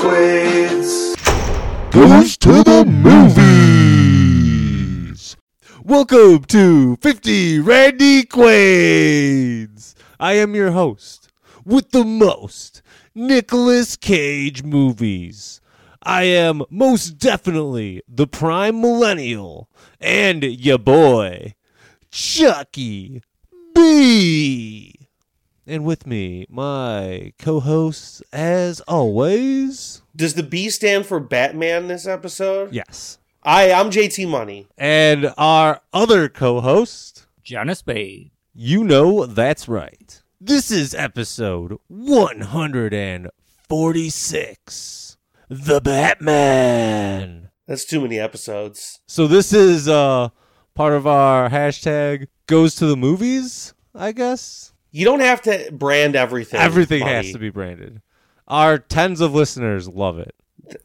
Quaid's. goes to the movies. Welcome to 50 Randy Quaid's. I am your host with the most Nicholas Cage movies. I am most definitely the prime millennial and ya boy, Tzhukie B. And with me, my co hosts, as always. Does the B stand for Batman this episode? Yes. I I'm JT Money. And our other co host, Jonas Spade. you know that's right. This is episode 146 The Batman. That's too many episodes. So, this is uh, part of our hashtag goes to the movies, I guess. You don't have to brand everything. Everything buddy. has to be branded. Our tens of listeners love it.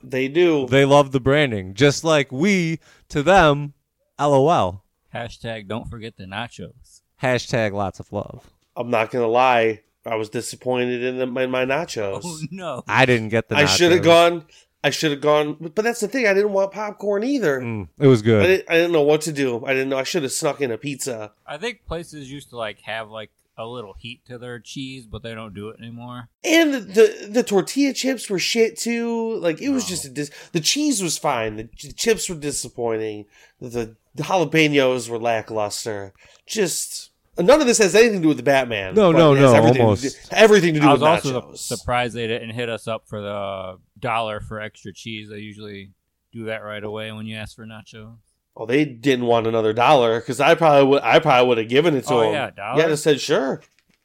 They do. They love the branding, just like we to them. LOL. Hashtag don't forget the nachos. Hashtag lots of love. I'm not gonna lie. I was disappointed in, the, in my nachos. Oh no. I didn't get the. I should have gone. I should have gone. But that's the thing. I didn't want popcorn either. Mm, it was I good. didn't, I didn't know what to do. I didn't know. I should have snuck in a pizza. I think places used to like have like a little heat to their cheese, but they don't do it anymore. And the the, the tortilla chips were shit too. Like it was No. just a dis- the cheese was fine. The ch- chips were disappointing. The, the jalapenos were lackluster. Just none of this has anything to do with the Batman. No, no, no, Everything almost. To do, everything to do I with was also nachos. surprised they didn't hit us up for the dollar for extra cheese. They usually do that right away when you ask for nachos. Oh, they didn't want another dollar because I probably would. I probably would have given it to Oh, them. yeah, dollar? Yeah, I said sure.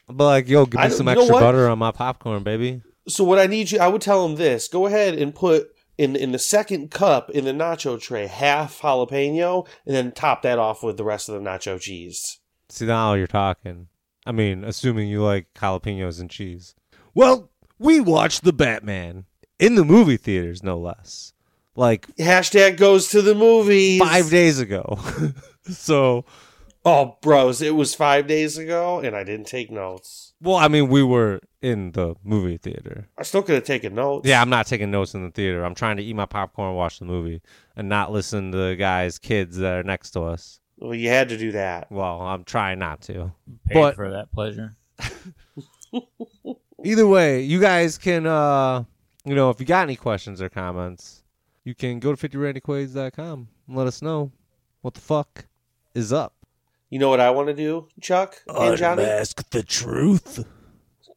But like, yo, give me don't- some extra butter on my popcorn, baby. So what I need you, I would tell them this: go ahead and put in in the second cup in the nacho tray half jalapeno, and then top that off with the rest of the nacho cheese. See now you're talking. I mean, assuming you like jalapenos and cheese. Well, we watched the Batman in the movie theaters, no less. Like Hashtag goes to the movies. five days ago. so, Oh, bros, it was five days ago, and I didn't take notes. well, I mean, we were in the movie theater. I still could have taken notes. Yeah, I'm not taking notes in the theater. I'm trying to eat my popcorn, watch the movie, and not listen to the guys, kids that are next to us. Well, you had to do that. Well, I'm trying not to. Paid But- for that pleasure. Either way, you guys can, uh, you know, if you got any questions or comments, you can go to 50randyquaids.com and let us know what the fuck is up. You know what I want to do, Chuck and Johnny? Ask the truth.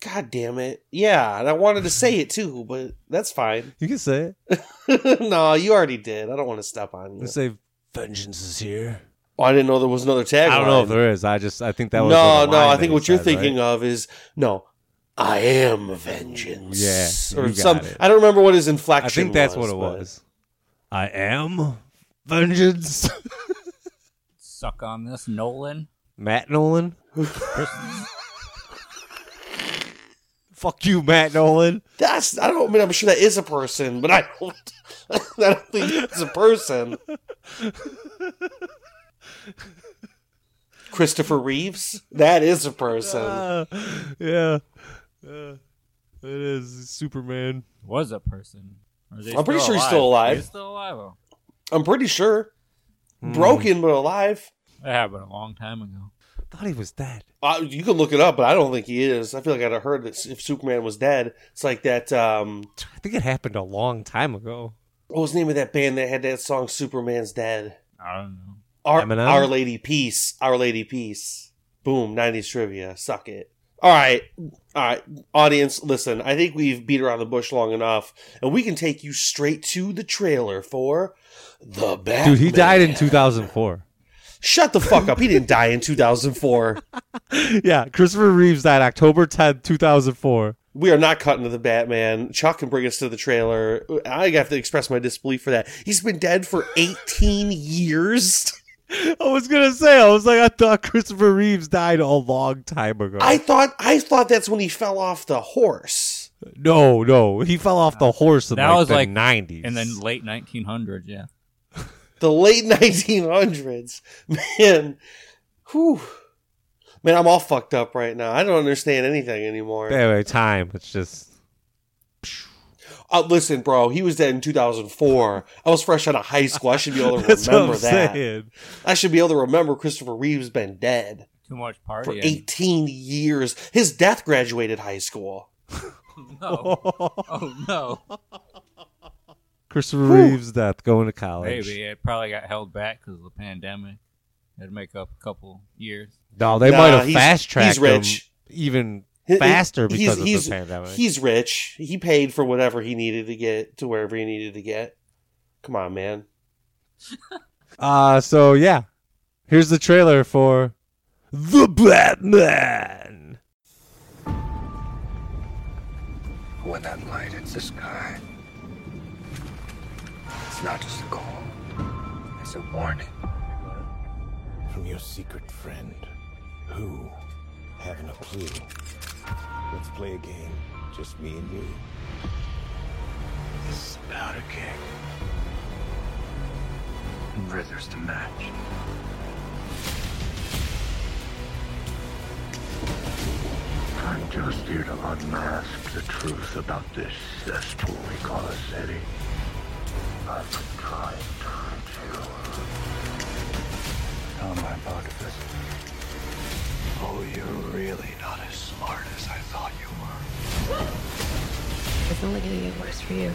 God damn it! Yeah, and I wanted to say it too, but that's fine. You can say it. no, you already did. I don't want to step on you. You say vengeance is here. Oh, I didn't know there was another tag. I don't know if there is. I just I think that was no, like no. I think what you're said, thinking right? of is no. I am vengeance. Yeah, or you got some. it. I don't remember what his inflection. I think that's what it but- was. I am vengeance. Suck on this, Nolan. Matt Nolan. Fuck you, Matt Nolan. That's. I don't I mean. I'm sure that is a person, but I don't. I don't think it's a person. Christopher Reeves. That is a person. Ah, yeah. Uh, it is Superman. Was a person. Or is he I'm pretty sure he's still alive. He's still alive. Oh, I'm pretty sure. Hmm. Broken but alive. that happened a long time ago. I Thought he was dead. Uh, you can look it up, but I don't think he is. I feel like I'd have heard that if Superman was dead, it's like that. Um, I think it happened a long time ago. what was the name of that band that had that song "Superman's Dead"? I don't know. Our, Our Lady Peace. Our Lady Peace. Boom. '90s trivia. Suck it. All right, all right, audience. Listen, I think we've beat around the bush long enough, and we can take you straight to the trailer for the Batman. Dude, he died in 2004. Shut the fuck up. He didn't die in 2004. yeah, Christopher Reeves died October 10th, 2004. We are not cutting to the Batman. Chuck can bring us to the trailer. I have to express my disbelief for that. He's been dead for 18 years. I was gonna say, I was like, I thought Christopher Reeves died a long time ago. I thought I thought that's when he fell off the horse. no, no, he fell off the horse in That like was the like- 90s. And then late 1900s, yeah. The late 1900s. Man. Whew. Man, I'm all fucked up right now. I don't understand anything anymore. anyway, time. It's just Uh, listen, bro, he was dead in 2004. I was fresh out of high school. I should be able to That's what I'm remember that. saying. I should be able to remember Christopher Reeve's been dead Too much party. for 18 years. His death graduated high school. No. Oh no. Christopher Whew. Reeve's death going to college. Maybe it probably got held back because of the pandemic. Had to make up a couple years. No, they Nah, might have fast tracked he's rich. him even He- he- faster he's- because of he's- the pandemic. He's rich. He paid for whatever he needed to get to wherever he needed to get. Come on, man. Uh so yeah. Here's the trailer for The Batman. When that light hits the sky, it's not just a call, it's a warning. From your secret friend. Who? Haven't a clue. Let's play a game. Just me and you. This is about a king. And Rither's to match. I'm just here to unmask the truth about this cesspool we call a city. I've been trying to reach you. Tell my hypothesis. Oh, you're really not as smart as I thought you were. It's only gonna get worse for you.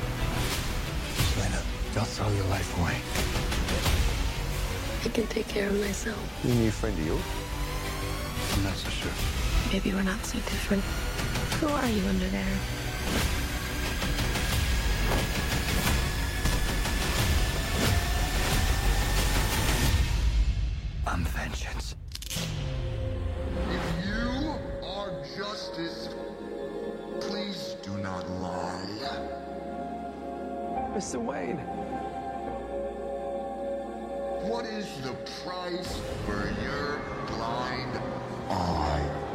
Selina, don't throw your life away. I can take care of myself. You need a friend of yours? I'm not so sure. Maybe we're not so different. Who are you under there? I'm vengeance. Justice, please do not lie. Mr. Wayne. What is the price for your blind eye?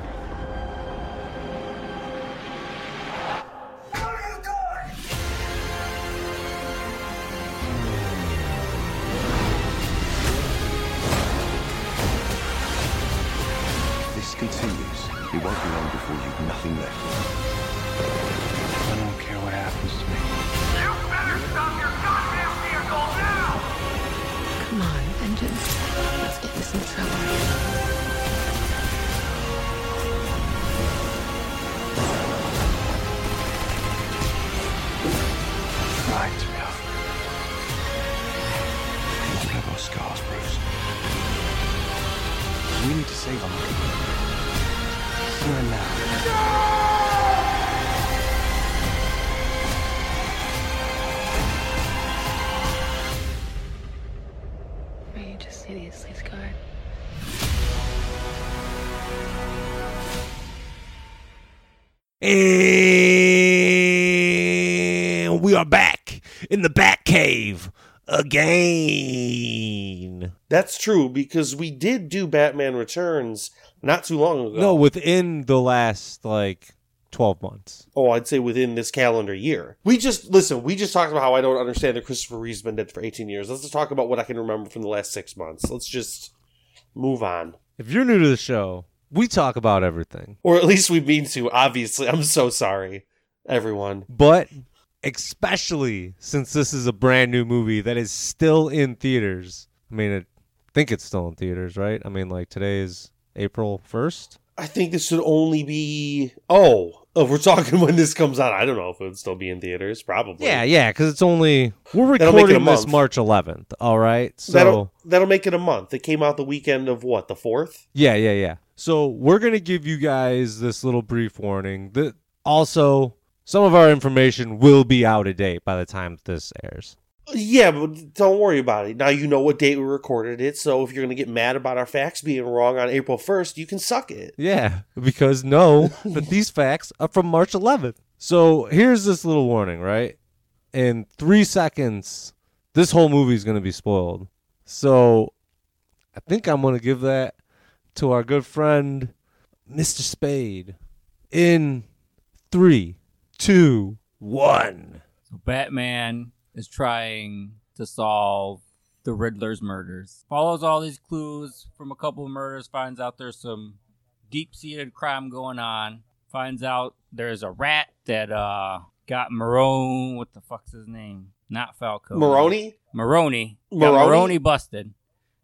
In the Bat Cave again. That's true because we did do Batman Returns not too long ago. No, within the last like 12 months. Oh, I'd say within this calendar year. We just listen. We just talked about how I don't understand that Christopher Reeve's been dead for 18 years. Let's just talk about what I can remember from the last six months. Let's just move on, If you're new to the show, we talk about everything. or at least we mean to. Obviously, I'm so sorry, everyone. But especially since this is a brand new movie that is still in theaters. I mean, I think it's still in theaters, right? I mean, like today is April 1st. I think this should only be. Oh, if we're talking when this comes out, I don't know if it would still be in theaters. Probably. Yeah, yeah, because it's only we're recording this. March 11th. All right, so that'll that'll make it a month. It came out the weekend of what the fourth. yeah, yeah, yeah. So we're gonna give you guys this little brief warning. That also some of our information will be out of date by the time this airs. Yeah, but don't worry about it. Now you know what date we recorded it. So if you're gonna get mad about our facts being wrong on April first, you can suck it. Yeah, because know that these facts are from March 11th. So here's this little warning, right? In three seconds, this whole movie is going to be spoiled. So I think I'm going to give that to our good friend, Mr. Spade, in three, two, one. So Batman is trying to solve the Riddler's murders. Follows all these clues from a couple of murders, finds out there's some deep seated crime going on. Finds out there's a rat that uh got Marone. What the fuck's his name? Not Falco. Maroni? Maroni. Got Maroni? Maroni busted.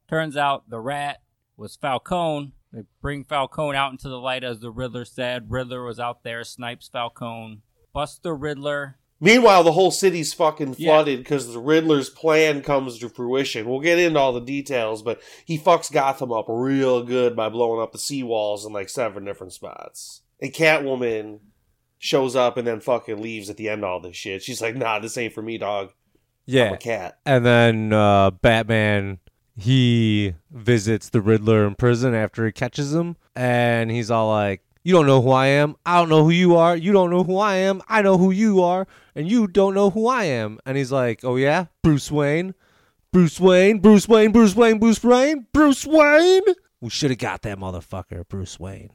Turns out the rat was Falcone. They bring Falcone out into the light as the Riddler said. Riddler was out there, snipes Falcone, busts the Riddler. Meanwhile, the whole city's fucking flooded because the Riddler's plan comes to fruition. We'll get into all the details, but he fucks Gotham up real good by blowing up the seawalls in like seven different spots. And Catwoman shows up and then fucking leaves at the end of all this shit. She's like, nah, this ain't for me, dog. I'm Yeah. a cat. And then uh, Batman, he visits the Riddler in prison after he catches him. And he's all like, You don't know who I am. I don't know who you are. You don't know who I am. I know who you are. And you don't know who I am. And he's like, Oh, yeah? Bruce Wayne? Bruce Wayne? Bruce Wayne? Bruce Wayne? Bruce Wayne? Bruce Wayne? We should have got that motherfucker, Bruce Wayne.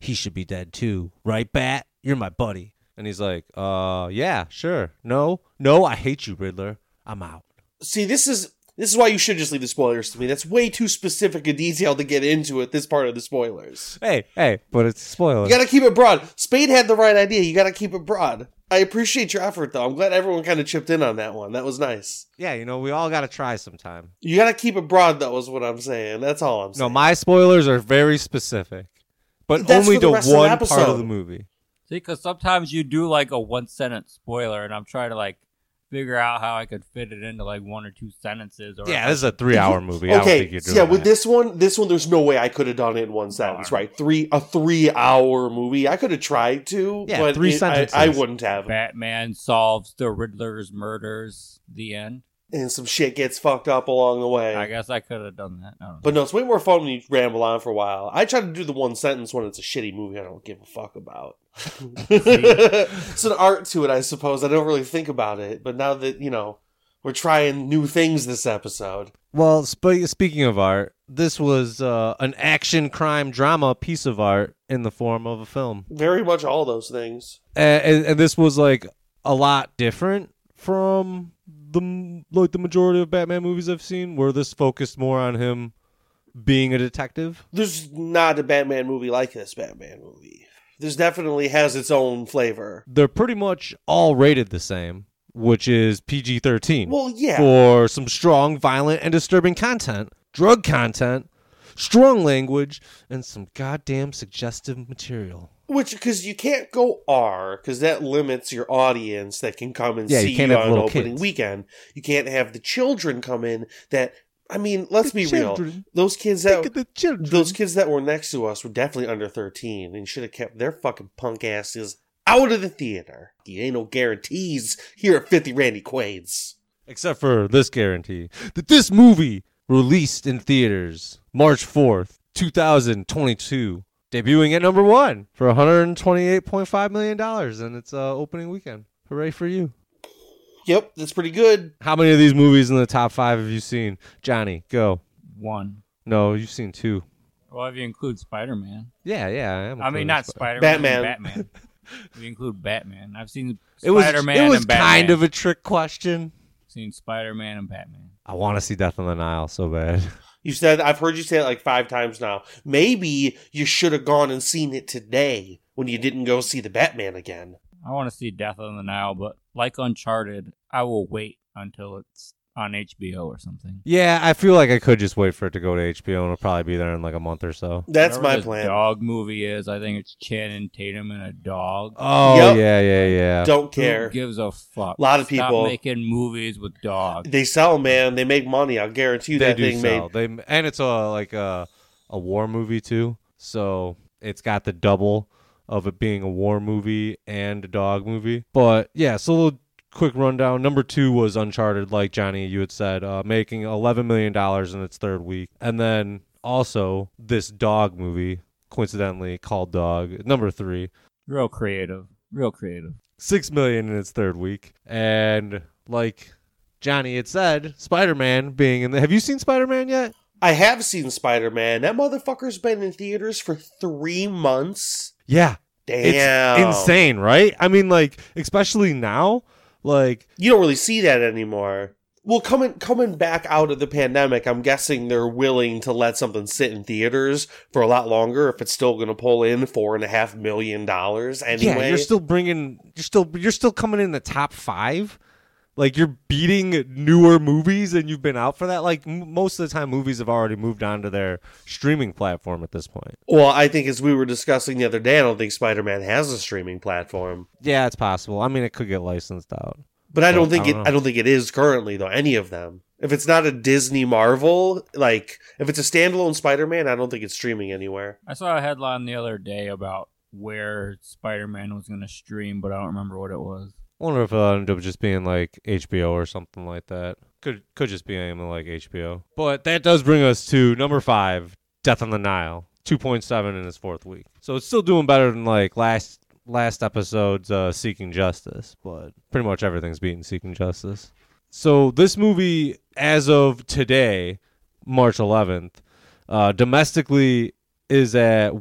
He should be dead too. Right, Bat? You're my buddy. And he's like, Uh, yeah, sure. No, no, I hate you, Riddler. I'm out. See, this is this is why you should just leave the spoilers to me. That's way too specific a detail to get into at this part of the spoilers. Hey, hey, but it's a spoiler. You gotta keep it broad. Spade had the right idea. You gotta keep it broad. I appreciate your effort, though. I'm glad everyone kind of chipped in on that one. That was nice. yeah, you know, we all got to try sometime. You gotta keep it broad, though, is what I'm saying. That's all I'm saying. No, my spoilers are very specific, but That's only to rest of one part of the movie. See, because sometimes you do like a one sentence spoiler, and I'm trying to like figure out how I could fit it into like one or two sentences. Or Yeah, this is a three-hour movie. I don't okay, think you're so doing yeah. With that. this one, this one, there's no way I could have done it in one sentence, right? Three a three hour movie. I could have tried to, Yeah, but three it- I, sentences. I wouldn't have. Batman solves the Riddler's murders. The end. And some shit gets fucked up along the way. I guess I could have done that. I. But no, it's way more fun when you ramble on for a while. I try to do the one sentence when it's a shitty movie I don't give a fuck about. it's an art to it, I suppose. I don't really think about it. But now that, you know, we're trying new things this episode. Well, sp- speaking of art, this was uh, an action crime drama piece of art in the form of a film, Very much all those things. and, and, and this was like a lot different from the like the majority of Batman movies I've seen, where this focused more on him being a detective. There's not a Batman movie like this Batman movie. This definitely has its own flavor. They're pretty much all rated the same, which is PG thirteen. Well, yeah. for some strong, violent, and disturbing content, drug content, strong language, and some goddamn suggestive material. Which, because you can't go R, because that limits your audience that can come and Yeah, you see you have on opening kids. weekend. You can't have the children come in that, I mean, let's The be real. Those kids Think that, of the children. those kids that were next to us were definitely under 13 and should have kept their fucking punk asses out of the theater. You ain't no guarantees here at 50 Randy Quaid's. Except for this guarantee that this movie released in theaters March 4th, 2022, debuting at number one for $128.5 million and its uh, opening weekend. Hooray for you. Yep, that's pretty good. How many of these movies in the top five have you seen? Johnny, go. One. No, you've seen two. Well, if you include Spider Man. Yeah, yeah, I am. I mean, not Spider Man. Batman. Batman. if you include Batman. I've seen It was Spider Man it was and Batman. kind of a trick question. seen Spider Man and Batman. I want to see Death on the Nile so bad. You said, I've heard you say it like five times now. Maybe you should have gone and seen it today when you didn't go see the Batman again. I want to see Death on the Nile, but like Uncharted, I will wait until it's on HBO or something. Yeah, I feel like I could just wait for it to go to HBO and it'll probably be there in like a month or so. That's Whatever my this plan. Dog movie is. I think it's Channing Tatum and a dog. Oh Yep. yeah, yeah, yeah. Don't Who care. gives a fuck? A lot of Stop people- making movies with dogs. They sell, man. They make money. I'll guarantee you they that do thing sell. made. They and it's a like a a war movie too. So it's got the double of it being a war movie and a dog movie. But yeah, so a little quick rundown. Number two was Uncharted, like Johnny you had said, uh, making eleven million dollars in its third week, and then also this dog movie, coincidentally called Dog, number three, Real creative. Real creative. six million in its third week, and like Johnny had said, Spider Man being in the. Have you seen Spider Man yet? I have seen Spider Man. That motherfucker's been in theaters for three months. Yeah, Damn. It's insane, right? I mean, like, especially now, like, You don't really see that anymore. Well, coming coming back out of the pandemic, I'm guessing they're willing to let something sit in theaters for a lot longer if it's still going to pull in four and a half million dollars anyway. Yeah, you're still bringing. You're still. You're still coming in the top five. Like you're beating newer movies, and you've been out for that. Like m- most of the time, movies have already moved on to their streaming platform at this point. well, I think as we were discussing the other day, I don't think Spider-Man has a streaming platform, Yeah, it's possible. I mean, it could get licensed out. but I don't Well, think I it. don't know. I don't think it is currently though. Any of them. If it's not a Disney Marvel, like if it's a standalone Spider-Man, I don't think it's streaming anywhere. I saw a headline the other day about where Spider Man was going to stream, but I don't remember what it was. Wonder if it'll end up just being like HBO or something like that. Could could just be like HBO. But that does bring us to number five, Death on the Nile, two point seven in its fourth week. So it's still doing better than like last last episode's uh, Seeking Justice, but pretty much everything's beating Seeking Justice. So this movie, as of today, March 11th, uh, domestically is at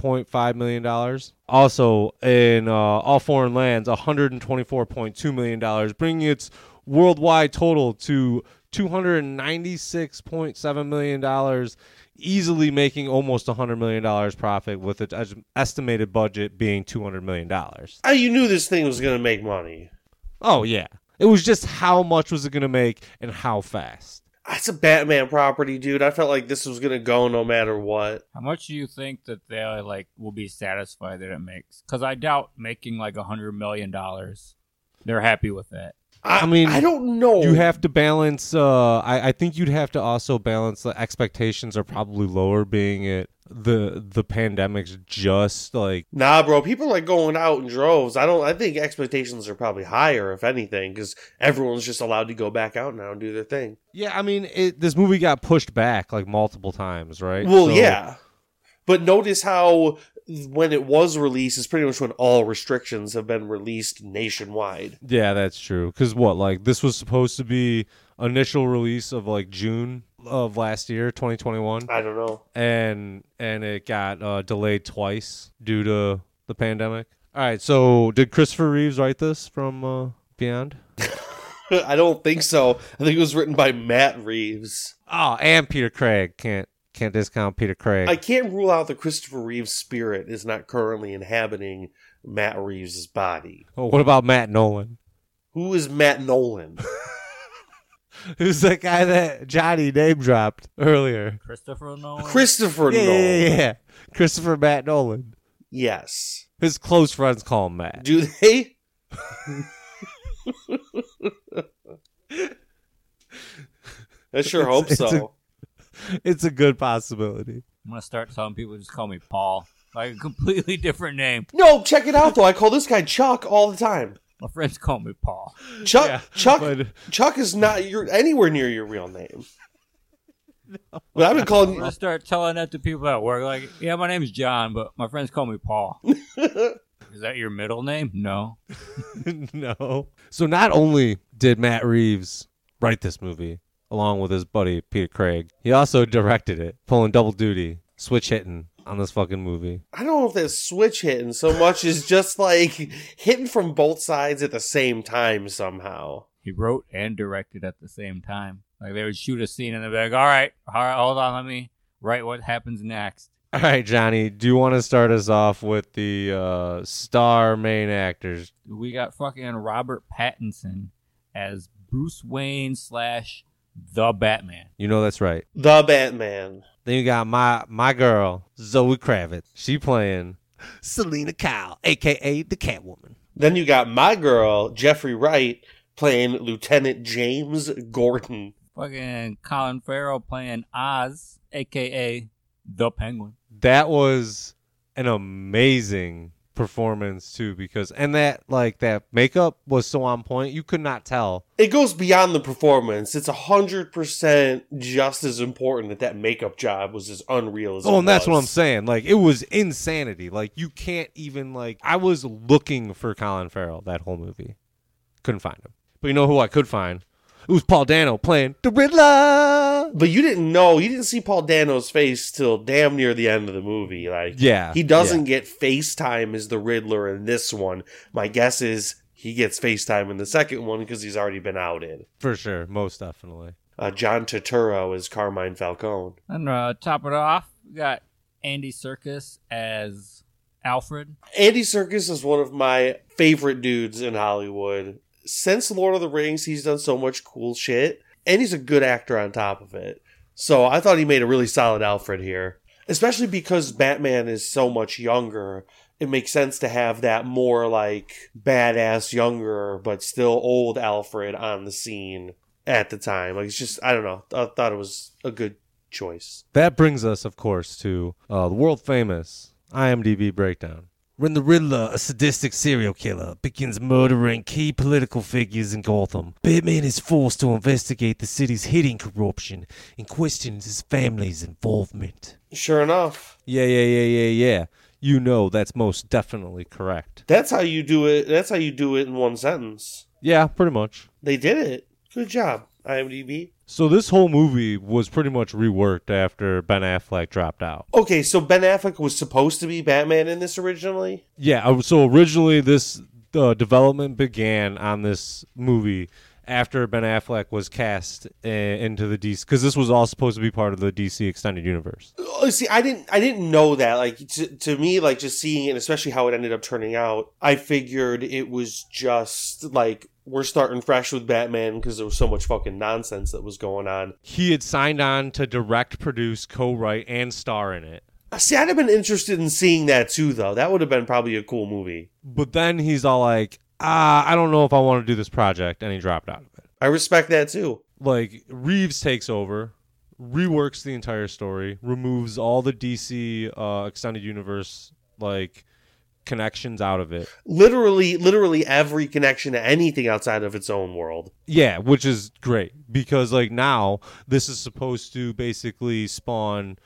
172.5 million dollars. Also in uh, all foreign lands, 124.2 million dollars, bringing its worldwide total to 296.7 million dollars, easily making almost 100 million dollars profit with its estimated budget being 200 million dollars. Ah, you knew this thing was going to make money. Oh yeah. It was just how much was it going to make and how fast. It's a Batman property, dude. I felt like this was going to go no matter what. How much do you think that they like will be satisfied that it makes? Because I doubt making like a hundred million dollars. They're happy with that. I, I mean, I don't know. You have to balance. Uh, I, I think you'd have to also balance the expectations are probably lower, being it the the pandemic's just like Nah, bro. People are like going out in droves. I don't. I think expectations are probably higher, if anything, because everyone's just allowed to go back out now and do their thing. yeah. I mean, it, this movie got pushed back like multiple times, right? Well, So- yeah. But notice how when it was released is pretty much when all restrictions have been released nationwide. yeah, that's true. Because what like this was supposed to be initial release of like June of last year, 2021, I don't know. and and it got uh, delayed twice due to the pandemic. All right, so did Christopher Reeves write this from uh, Beyond? I don't think so. I think it was written by Matt Reeves. Oh, and Peter Craig can't can't discount Peter Craig. I can't rule out that Christopher Reeve's spirit is not currently inhabiting Matt Reeves' body. oh, what about Matt Nolan? Who is Matt Nolan? Who's that guy that Johnny name dropped earlier? Christopher Nolan. Christopher Yeah, Nolan. yeah, yeah, yeah. Christopher Matt Nolan. Yes. His close friends call him Matt. Do they? I sure hope It's- it's so. It's a good possibility. I'm gonna start telling people just call me Paul, like a completely different name. no, check it out though. I call this guy Chuck all the time. My friends call me Paul. Chuck Yeah, Chuck but- Chuck is not your anywhere near your real name. But I've been calling I'm gonna start telling that to people at work. Like, yeah, my name's John, but my friends call me Paul. Is that your middle name? No. no. So not only did Matt Reeves write this movie along with his buddy Peter Craig, he also directed it, pulling double duty, switch hitting on this fucking movie. I don't know if that's switch hitting so much as just like hitting from both sides at the same time somehow. He wrote and directed at the same time. Like they would shoot a scene and they'd be like, "All right, all right, hold on, let me write what happens next." All right, Johnny, do you want to start us off with the uh, star main actors? We got fucking Robert Pattinson as Bruce Wayne slash the Batman. You know that's right. The Batman. Then you got my my girl Zoe Kravitz. She playing Selina Kyle, aka the Catwoman. Then you got my girl, Jeffrey Wright, playing Lieutenant James Gordon. Fucking Colin Farrell playing Oz, aka the Penguin. That was an amazing performance too, because and that like that makeup was so on point. You could not tell. It goes beyond the performance. It's a hundred percent just as important that that makeup job was as unreal as. Oh, and that's what I'm saying. Like it was insanity. Like you can't even like. I was looking for Colin Farrell that whole movie, couldn't find him. But you know who I could find? It was Paul Dano playing the Riddler. But you didn't know. You didn't see Paul Dano's face till damn near the end of the movie. Like, Yeah, he doesn't get FaceTime as the Riddler in this one. My guess is he gets FaceTime in the second one because he's already been outed. For sure, most definitely. Uh, John Turturro is Carmine Falcone. And uh, top it off, we got Andy Serkis as Alfred. Andy Serkis is one of my favorite dudes in Hollywood. Since Lord of the Rings, he's done so much cool shit, and he's a good actor on top of it. So I thought he made a really solid Alfred here, especially because Batman is so much younger. It makes sense to have that more like badass, younger, but still old Alfred on the scene at the time. Like it's just, I don't know. I thought it was a good choice. That brings us, of course, to uh, the world famous IMDb breakdown. When the Riddler, a sadistic serial killer, begins murdering key political figures in Gotham, Batman is forced to investigate the city's hidden corruption and questions his family's involvement. Sure enough, Yeah, yeah, yeah, yeah, yeah. You know that's most definitely correct. that's how you do it. That's how you do it in one sentence. Yeah, pretty much. They did it. Good job, IMDb. So this whole movie was pretty much reworked after Ben Affleck dropped out. Okay, so Ben Affleck was supposed to be Batman in this originally. Yeah, uh, so originally this uh, development began on this movie after Ben Affleck was cast uh, into the DC because this was all supposed to be part of the DC extended universe. Oh, see, I didn't, I didn't know that. Like to, to me, like just seeing it, especially how it ended up turning out, I figured it was just like we're starting fresh with Batman because there was so much fucking nonsense that was going on. He had signed on to direct, produce, co-write, and star in it. See, I'd have been interested in seeing that too, though. That would have been probably a cool movie. But then he's all like, ah, I don't know if I want to do this project, and he dropped out of it. I respect that too. Like Reeves takes over, reworks the entire story, removes all the DC uh, extended universe like connections out of it. Literally, literally every connection to anything outside of its own world. Yeah, which is great because like now this is supposed to basically spawn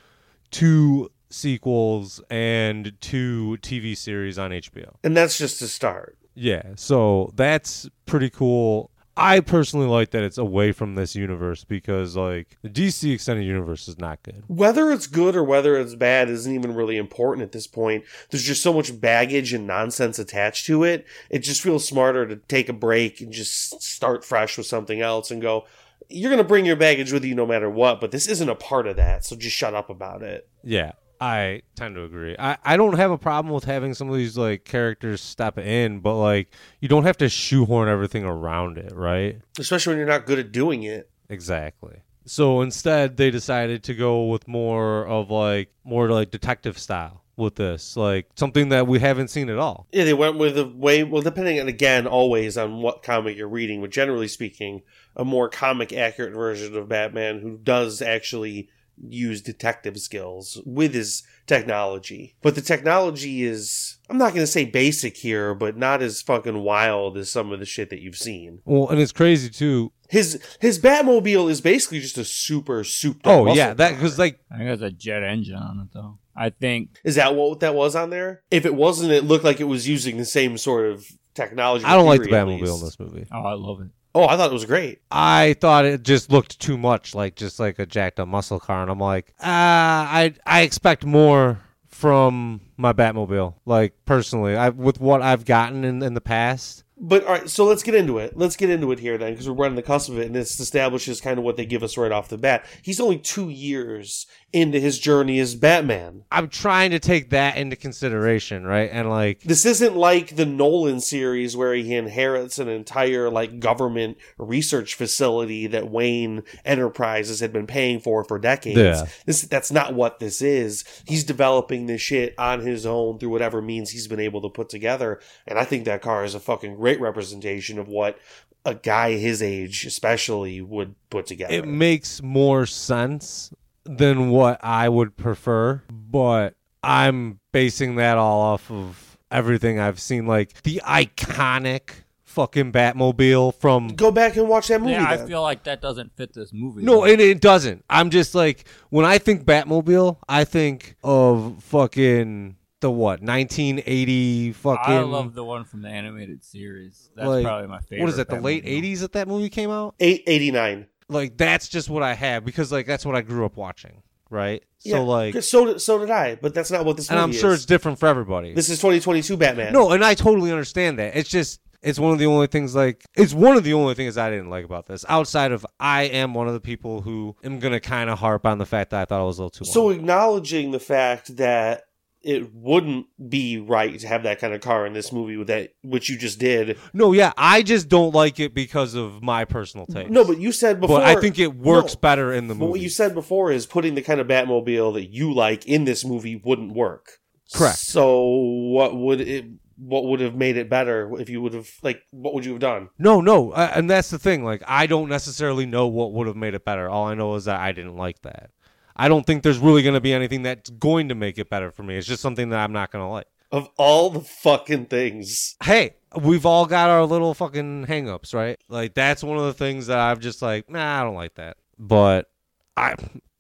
two sequels and two TV series on HBO. And that's just a start. Yeah, so that's pretty cool. I personally like that it's away from this universe because like the DC extended universe is not good. Whether it's good or whether it's bad isn't even really important at this point. There's just so much baggage and nonsense attached to it. It just feels smarter to take a break and just start fresh with something else and go, you're going to bring your baggage with you no matter what, but this isn't a part of that. So just shut up about it. Yeah, I tend to agree. I, I don't have a problem with having some of these like characters step in, but like you don't have to shoehorn everything around it, right? Especially when you're not good at doing it. Exactly. So instead, they decided to go with more of like more like detective style with this, like something that we haven't seen at all. Yeah, they went with a way, well, depending on, again, always on what comic you're reading, but generally speaking, a more comic accurate version of Batman who does actually use detective skills with his technology. But the technology is, I'm not going to say basic here, but not as fucking wild as some of the shit that you've seen. Well, and it's crazy too. His his Batmobile is basically just a super souped Oh muscle yeah, that because like I think there's a jet engine on it though. I think Is that what that was on there? If it wasn't, it looked like it was using the same sort of technology. I don't like the theory, Batmobile in this movie. oh I love it. Oh, I thought it was great. I thought it just looked too much like just like a jacked up muscle car, and I'm like, ah, I I expect more from my Batmobile. Like personally, I with what I've gotten in in the past. But all right, so let's get into it. Let's get into it here then, because we're right on the cusp of it, and this establishes kind of what they give us right off the bat. He's only two years into his journey as Batman. I'm trying to take that into consideration, right? And like, This isn't like the Nolan series where he inherits an entire like government research facility that Wayne Enterprises had been paying for for decades. Yeah. This that's not what this is. He's developing this shit on his own through whatever means he's been able to put together, and I think that car is a fucking great representation of what a guy his age especially would put together. it makes more sense than what I would prefer, but I'm basing that all off of everything I've seen, like the iconic fucking Batmobile from Go back and watch that movie. yeah, I then. feel like that doesn't fit this movie. No, though. and it doesn't. I'm just like when I think Batmobile, I think of fucking the what 1980 fucking. I love the one from the animated series. That's like, probably my favorite. What is it? The late Batmobile. 80s that that movie came out. Eight eighty nine. Like that's just what I have because like that's what I grew up watching, right? Yeah, so like, so did, so did I, but that's not what this is. and I'm sure is. it's different for everybody. This is 2022 Batman. no, and I totally understand that. It's just it's one of the only things like it's one of the only things I didn't like about this. Outside of I am one of the people who am gonna kind of harp on the fact that I thought it was a little too long. So acknowledging the fact that it wouldn't be right to have that kind of car in this movie with that which you just did. no, yeah, I just don't like it because of my personal taste. No, but you said before but I think it works No. better in the movie. what you said before is putting the kind of Batmobile that you like in this movie wouldn't work. Correct. So what would it? What would have made it better if you would have like? What would you have done? No, no, uh, and that's the thing. Like, I don't necessarily know what would have made it better. All I know is that I didn't like that. I don't think there's really going to be anything that's going to make it better for me. It's just something that I'm not going to like. Of all the fucking things, Hey, we've all got our little fucking hangups, right? Like, that's one of the things that I've just like, nah, I don't like that. But I,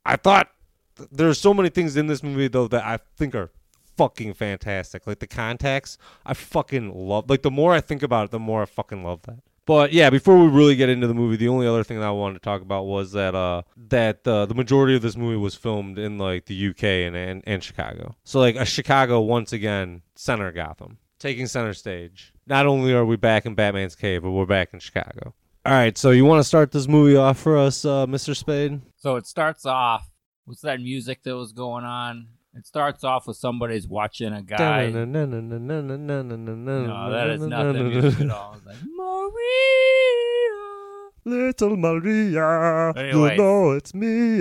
I thought th- there's so many things in this movie though that I think are fucking fantastic. Like the contacts, I fucking love. Like the more I think about it, the more I fucking love that. But yeah, before we really get into the movie, the only other thing that I wanted to talk about was that uh that uh, the majority of this movie was filmed in like the UK and and, and Chicago. So like a Chicago once again center Gotham, taking center stage. Not only are we back in Batman's cave, but we're back in Chicago. All right, so you want to start this movie off for us, uh, Mr. Spade? So it starts off. What's that music that was going on? It starts off with somebody's watching a guy. No, that is not the music at all. Like Maria. Little Maria, you know it's me.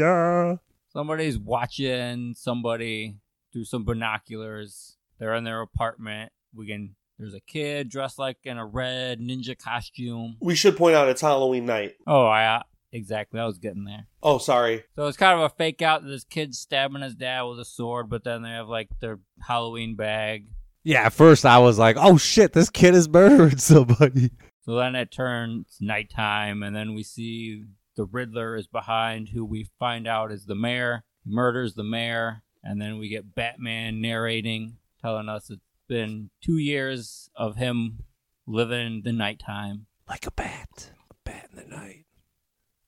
Somebody's watching somebody through some binoculars. They're in their apartment. We can. There's a kid dressed like in a red ninja costume. we should point out it's Halloween night. Oh, I exactly. I was getting there. Oh, sorry. So it's kind of a fake out this kid's stabbing his dad with a sword, but then they have like their Halloween bag. Yeah, at first I was like, "Oh shit, this kid is murdering somebody." So then it turns nighttime, and then we see the Riddler is behind, who we find out is the mayor. He murders the mayor, and then we get Batman narrating, telling us it's been two years of him living the nighttime. Like a bat, a bat in the night,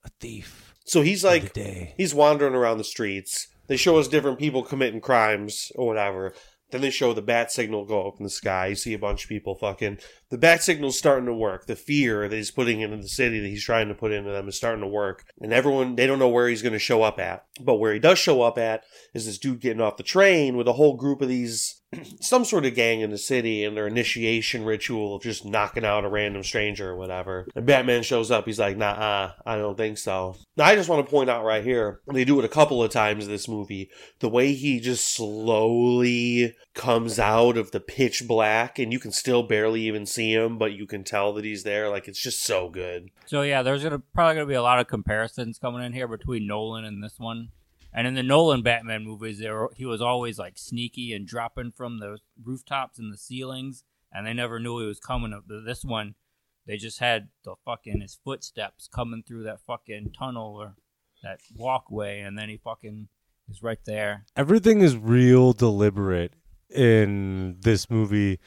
a thief So he's like he's wandering around the streets. They show us different people committing crimes or whatever. Then they show the bat signal go up in the sky. You see a bunch of people fucking. The bat signal's starting to work. The fear that he's putting into the city that he's trying to put into them is starting to work. And everyone, they don't know where he's going to show up at. But where he does show up at is this dude getting off the train with a whole group of these, some sort of gang in the city and their initiation ritual of just knocking out a random stranger or whatever. And Batman shows up. He's like, nah, I don't think so. Now, I just want to point out right here, they do it a couple of times in this movie, the way he just slowly comes out of the pitch black and you can still barely even see him, but you can tell that he's there. Like, it's just so good. So yeah, there's gonna probably gonna be a lot of comparisons coming in here between Nolan and this one. And in the Nolan Batman movies, there he was always like sneaky and dropping from the rooftops and the ceilings, and they never knew he was coming. Up this one, they just had the fucking his footsteps coming through that fucking tunnel or that walkway, and then he fucking is right there. Everything is real deliberate in this movie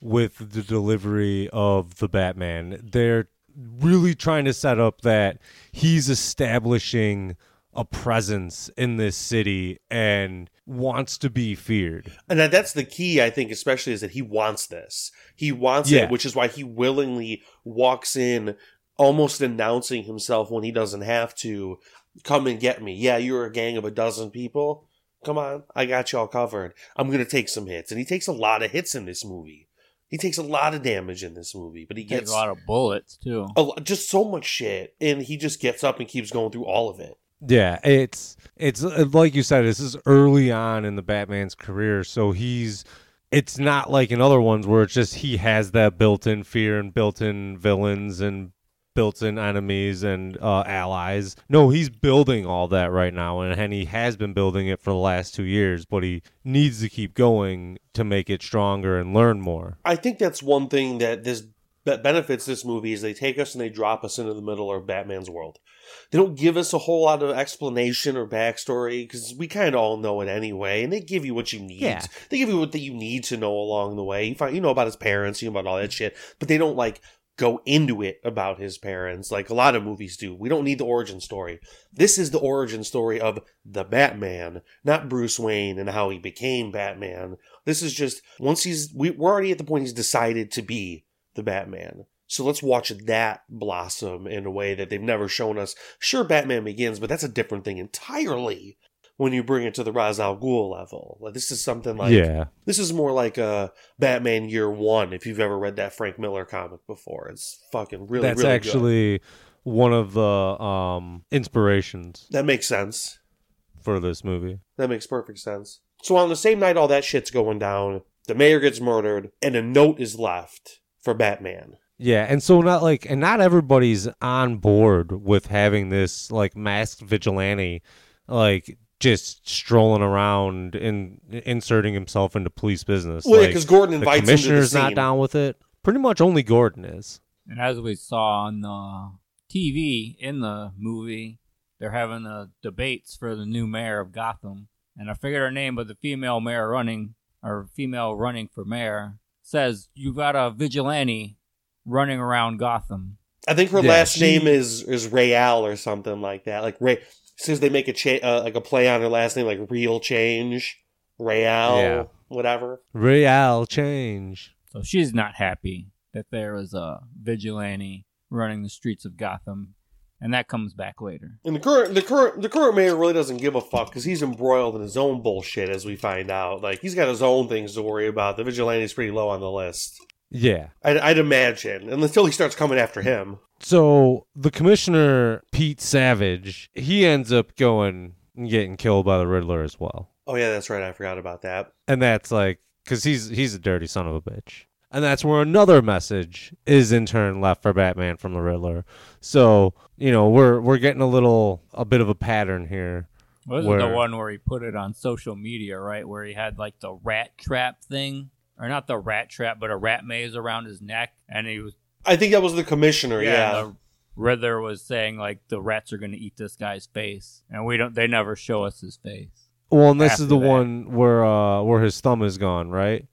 with the delivery of the Batman. They're really trying to set up that he's establishing a presence in this city and wants to be feared. And that's the key, I think, especially is that he wants this. He wants Yeah. it, which is why he willingly walks in, almost announcing himself when he doesn't have to. Come and get me. Yeah, you're a gang of a dozen people. Come on, I got y'all covered. I'm gonna take some hits, and he takes a lot of hits in this movie. He takes a lot of damage in this movie, but he He gets gets a lot of bullets too. a just so much shit, and he just gets up and keeps going through all of it. Yeah, it's it's uh, like you said. This is early on in the Batman's career, so he's. It's not like in other ones where it's just he has that built-in fear and built-in villains and built-in enemies and uh, allies. No, he's building all that right now, and, and he has been building it for the last two years. But he needs to keep going to make it stronger and learn more. I think that's one thing that this that benefits this movie is they take us and they drop us into the middle of Batman's world. They don't give us a whole lot of explanation or backstory because we kind of all know it anyway, and they give you what you need. Yeah. They give you what you need to know along the way. You find you know about his parents, you know about all that shit, but they don't like go into it about his parents like a lot of movies do. We don't need the origin story. This is the origin story of the Batman, not Bruce Wayne and how he became Batman. This is just once he's we, we're already at the point he's decided to be the Batman. So let's watch that blossom in a way that they've never shown us. Sure, Batman Begins, but that's a different thing entirely when you bring it to the Ra's al Ghul level. Like this is something like yeah. this is more like a Batman Year One. If you've ever read that Frank Miller comic before, it's fucking really. That's really good. actually one of the um inspirations that makes sense. for this movie. That makes perfect sense. So on the same night all that shit's going down, the mayor gets murdered, and a note is left for Batman. Yeah, and so not like and not everybody's on board with having this like masked vigilante like just strolling around and inserting himself into police business. Well, yeah, Like, 'cause Gordon the invites him to the commissioner's not scene. down with it. Pretty much only Gordon is. And as we saw on the TV in the movie, they're having the debates for the new mayor of Gotham. And I forget her name, but the female mayor running, or female running for mayor, says, "You've got a vigilante running around Gotham. I think her Yeah, last she- name is is Rayal or something like that. Like Ray since they make a cha- uh, like a play on her last name, like real change, Rayal, Yeah. whatever. Real change. So she's not happy that there is a vigilante running the streets of Gotham. And that comes back later. And the current the current the current mayor really doesn't give a fuck because he's embroiled in his own bullshit, as we find out. Like he's got his own things to worry about. The vigilante's pretty low on the list. Yeah. I'd, I'd imagine, and until he starts coming after him. So the commissioner Pete Savage, he ends up going and getting killed by the Riddler as well. Oh yeah, that's right. I forgot about that. and that's like because he's he's a dirty son of a bitch and that's where another message is in turn left for batman from the riddler so you know we're we're getting a little a bit of a pattern here Well, this is Where- the one where he put it on social media, right? Where he had like the rat trap thing, or not the rat trap, but a rat maze around his neck, and he was I think that was the commissioner. Yeah, and the Riddler was saying like the rats are going to eat this guy's face, and we don't. They never show us his face. well and this is the that. one where uh where his thumb is gone right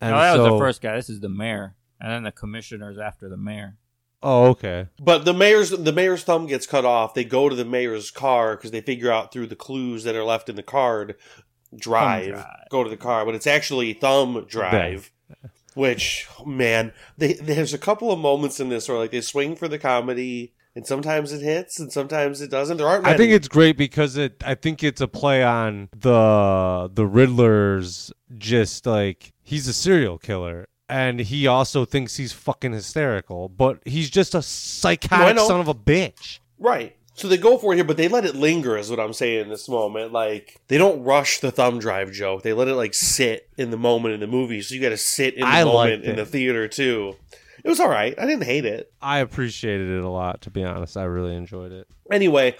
and no, that was the first guy. This is the mayor, and then the commissioner's after the mayor. oh okay But the mayor's the mayor's thumb gets cut off. They go to the mayor's car because they figure out through the clues that are left in the card, drive, drive. go to the car. But it's actually thumb drive. Which man, they, there's a couple of moments in this where like they swing for the comedy, and sometimes it hits, and sometimes it doesn't. There aren't. I think it's great because it. I think it's a play on the the Riddler's just like he's a serial killer, and he also thinks he's fucking hysterical, but he's just a psychotic know. son of a bitch. Right. So they go for it here, but they let it linger, is what I'm saying in this moment. Like, they don't rush the thumb drive joke. They let it, like, sit in the moment in the movie. So you got to sit in the I moment in the theater, too. It was all right. I didn't hate it. I appreciated it a lot, to be honest. I really enjoyed it. Anyway,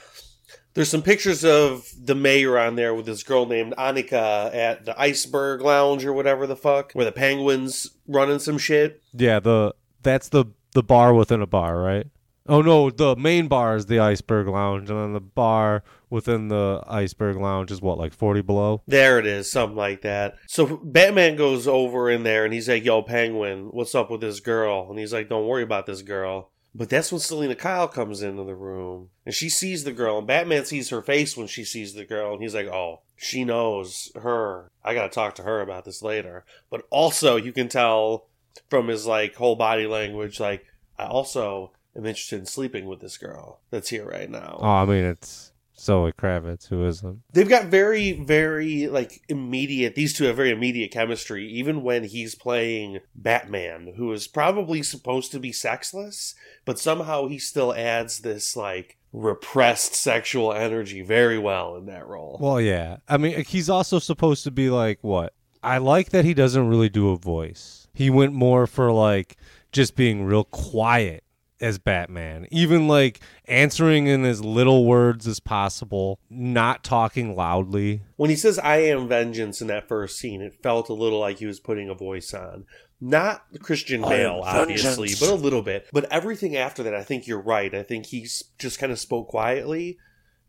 there's some pictures of the mayor on there with this girl named Annika at the Iceberg Lounge or whatever the fuck, where the penguins running some shit. Yeah, the that's the the bar within a bar, right? Oh no, the main bar is the Iceberg Lounge, and then the bar within the Iceberg Lounge is what, like forty below? There it is, something like that. So Batman goes over in there and he's like, Yo, Penguin, what's up with this girl? And he's like, Don't worry about this girl. But that's when Selina Kyle comes into the room and she sees the girl, and Batman sees her face when she sees the girl, and he's like, Oh, she knows her. I gotta talk to her about this later. But also, you can tell from his like whole body language, like, I also am interested in sleeping with this girl that's here right now. Oh, I mean it's Zoe Kravitz, who isn't. They've got very, very like immediate. These two have very immediate chemistry, even when he's playing Batman, who is probably supposed to be sexless, but somehow he still adds this like repressed sexual energy very well in that role. Well, yeah. I mean, he's also supposed to be like what? I like that he doesn't really do a voice. He went more for like just being real quiet as Batman, even like answering in as little words as possible, not talking loudly. When he says "I am vengeance" in that first scene, it felt a little like he was putting a voice on. Not Christian Bale, obviously, but a little bit. But everything after that, I think you're right. I think he just kind of spoke quietly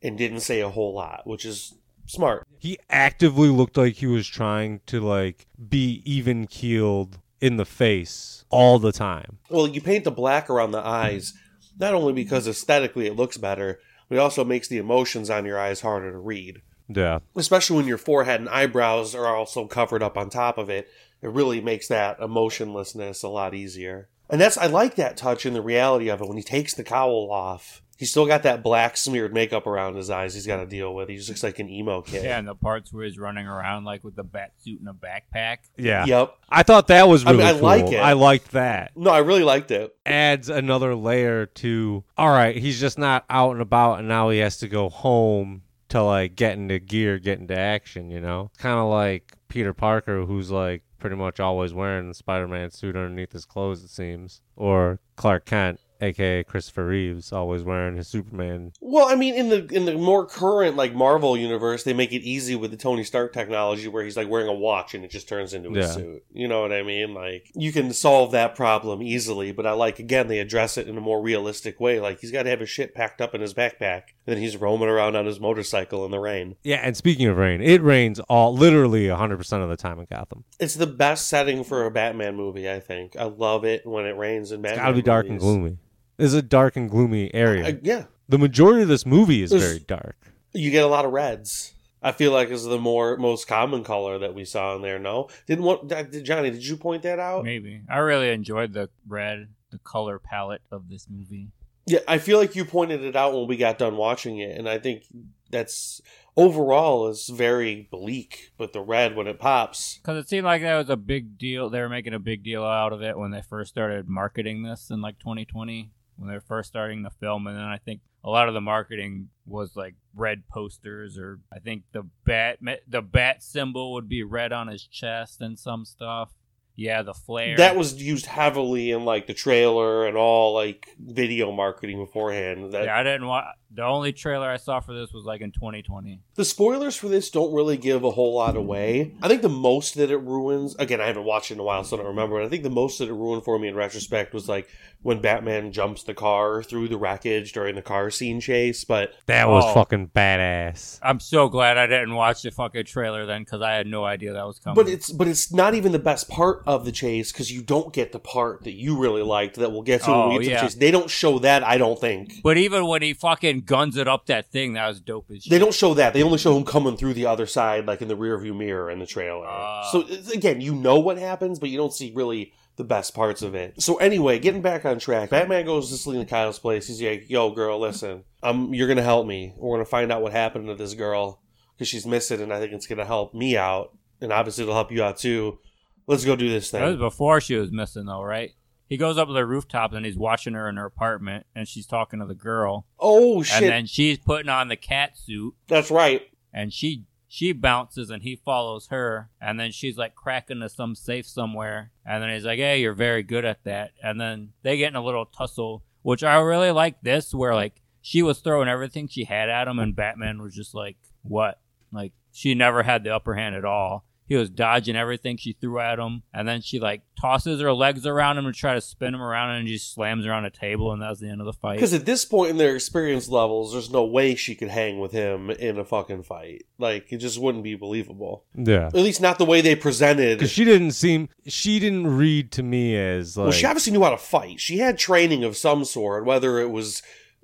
and didn't say a whole lot, which is smart. He actively looked like he was trying to like be even keeled in the face all the time. Well, you paint the black around the eyes, not only because aesthetically it looks better, but it also makes the emotions on your eyes harder to read. Yeah. Especially when your forehead and eyebrows are also covered up on top of it. It really makes that emotionlessness a lot easier. And that's I like that touch in the reality of it when he takes the cowl off. He's still got that black smeared makeup around his eyes he's got to deal with. He just looks like an emo kid. Yeah, and the parts where he's running around like with the bat suit and a backpack. Yeah. Yep. I thought that was I mean, really I cool. like it. I liked that. No, I really liked it. Adds another layer to all right, he's just not out and about and now he has to go home to like get into gear, get into action, you know? Kinda like Peter Parker who's like pretty much always wearing the Spider Man suit underneath his clothes it seems. Or Clark Kent, aka Christopher Reeves, always wearing his Superman Well, I mean, in the in the more current like Marvel universe, they make it easy with the Tony Stark technology, where he's like wearing a watch and it just turns into a Yeah. suit. You know what I mean? Like you can solve that problem easily, but I like again they address it in a more realistic way. Like he's got to have his shit packed up in his backpack, and then he's roaming around on his motorcycle in the rain. Yeah, and speaking of rain, it rains all literally 100% of the time in Gotham. It's the best setting for a Batman movie. I think I love it when it rains in It's Batman. got to be dark and movies. Gloomy. It's a dark and gloomy area. I- yeah, the majority of this movie is There's- very dark. you get a lot of reds. I feel like is the more most common color that we saw in there. No, didn't want uh, did, Johnny? Did you point that out? Maybe. I really enjoyed the red, the color palette of this movie. Yeah, I feel like you pointed it out when we got done watching it, and I think that's overall is very bleak. But the red when it pops, Because it seemed like that was a big deal. They were making a big deal out of it when they first started marketing this in like 2020, when they're first starting the film. And then I think a lot of the marketing was like red posters, or I think the bat the bat symbol would be red on his chest and some stuff. Yeah, the flare. that was used heavily in like the trailer and all like video marketing beforehand. That yeah, I didn't want. The only trailer I saw for this was like in 2020. The spoilers for this don't really give a whole lot away. I think the most that it ruins, again, I haven't watched it in a while, so I don't remember, but I think the most that it ruined for me in retrospect was like when Batman jumps the car through the wreckage during the car scene chase. But That was Oh. fucking badass. I'm so glad I didn't watch the fucking trailer then because I had no idea that was coming. but it's but it's not even the best part of the chase because you don't get the part that you really liked that we'll get to when Oh, we get to yeah. the chase. They don't show that, I don't think. But even when he fucking guns it up that thing, that was dope as shit. They don't show that. They only show him coming through the other side, like in the rearview mirror in the trailer. Ah. so again, you know what happens, but you don't see really the best parts of it. So anyway, getting back on track, Batman goes to Selina Kyle's place. He's like, "Yo, girl, listen, um, you're gonna help me. We're gonna find out what happened to this girl because she's missing, and I think it's gonna help me out, and obviously it'll help you out too. Let's go do this That was thing." before she was missing, though, right? He goes up to the rooftop and he's watching her in her apartment, and she's talking to the girl, Oh shit, and then she's putting on the cat suit, that's right. and she she bounces and he follows her, and then she's like cracking to some safe somewhere, and then he's like, "Hey, you're very good at that," and then they get in a little tussle, which I really like this, where like she was throwing everything she had at him, and Batman was just like, "What?" Like she never had the upper hand at all. He was dodging everything she threw at him, and then she like tosses her legs around him to try to spin him around, and he just slams her on a table, and that was the end of the fight. Because at this point in their experience levels, there's no way she could hang with him in a fucking fight. Like it just wouldn't be believable. Yeah. At least not the way they presented. Because she didn't seem, she didn't read to me as like. well, she obviously knew how to fight. She had training of some sort, whether it was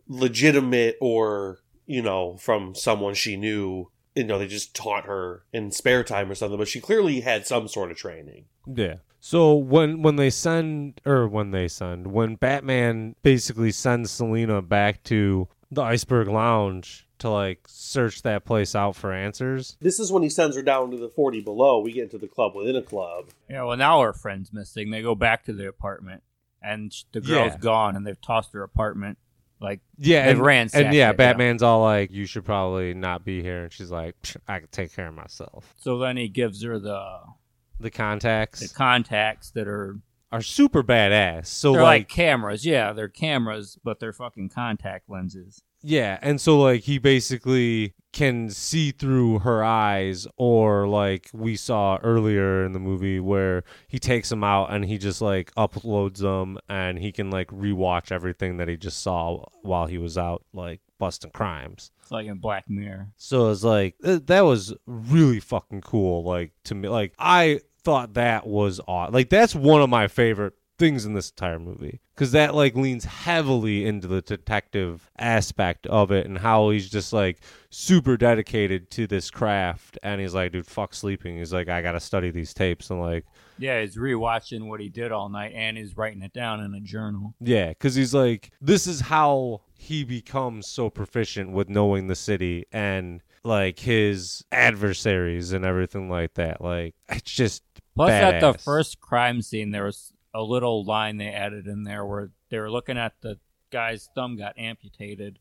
legitimate or you know from someone she knew. You know, they just taught her in spare time or something. But she clearly had some sort of training. Yeah. So when when they send or when they send when Batman basically sends Selina back to the Iceberg Lounge to like search that place out for answers. This is when he sends her down to the forty below. We get into the club within a club. Yeah, well, now our friend's missing. They go back to the apartment, and the girl's Yeah. gone, and they've tossed her apartment. Like, Yeah, They've and, ransacked and yeah, it, yeah. Batman's all like, "You should probably not be here," and she's like, "Psh, "I can take care of myself." so then he gives her the The contacts the contacts that are are super badass. So they're like, like, cameras. Yeah, they're cameras, but they're fucking contact lenses. yeah, and so like he basically can see through her eyes, or like we saw earlier in the movie where he takes them out and he just like uploads them, and he can like rewatch everything that he just saw while he was out like busting crimes. It's like in Black Mirror. So it's like th- that was really fucking cool. Like to me, like I thought that was odd. like that's one of my favorite things in this entire movie because that like leans heavily into the detective aspect of it and how he's just like super dedicated to this craft and he's like dude fuck sleeping he's like i gotta study these tapes and like Yeah, he's rewatching what he did all night and he's writing it down in a journal. yeah because he's like this is how he becomes so proficient with knowing the city and like his adversaries and everything like that. Like it's just Plus, at the first crime scene, there was a little line they added in there where they were looking at the guy's thumb got amputated,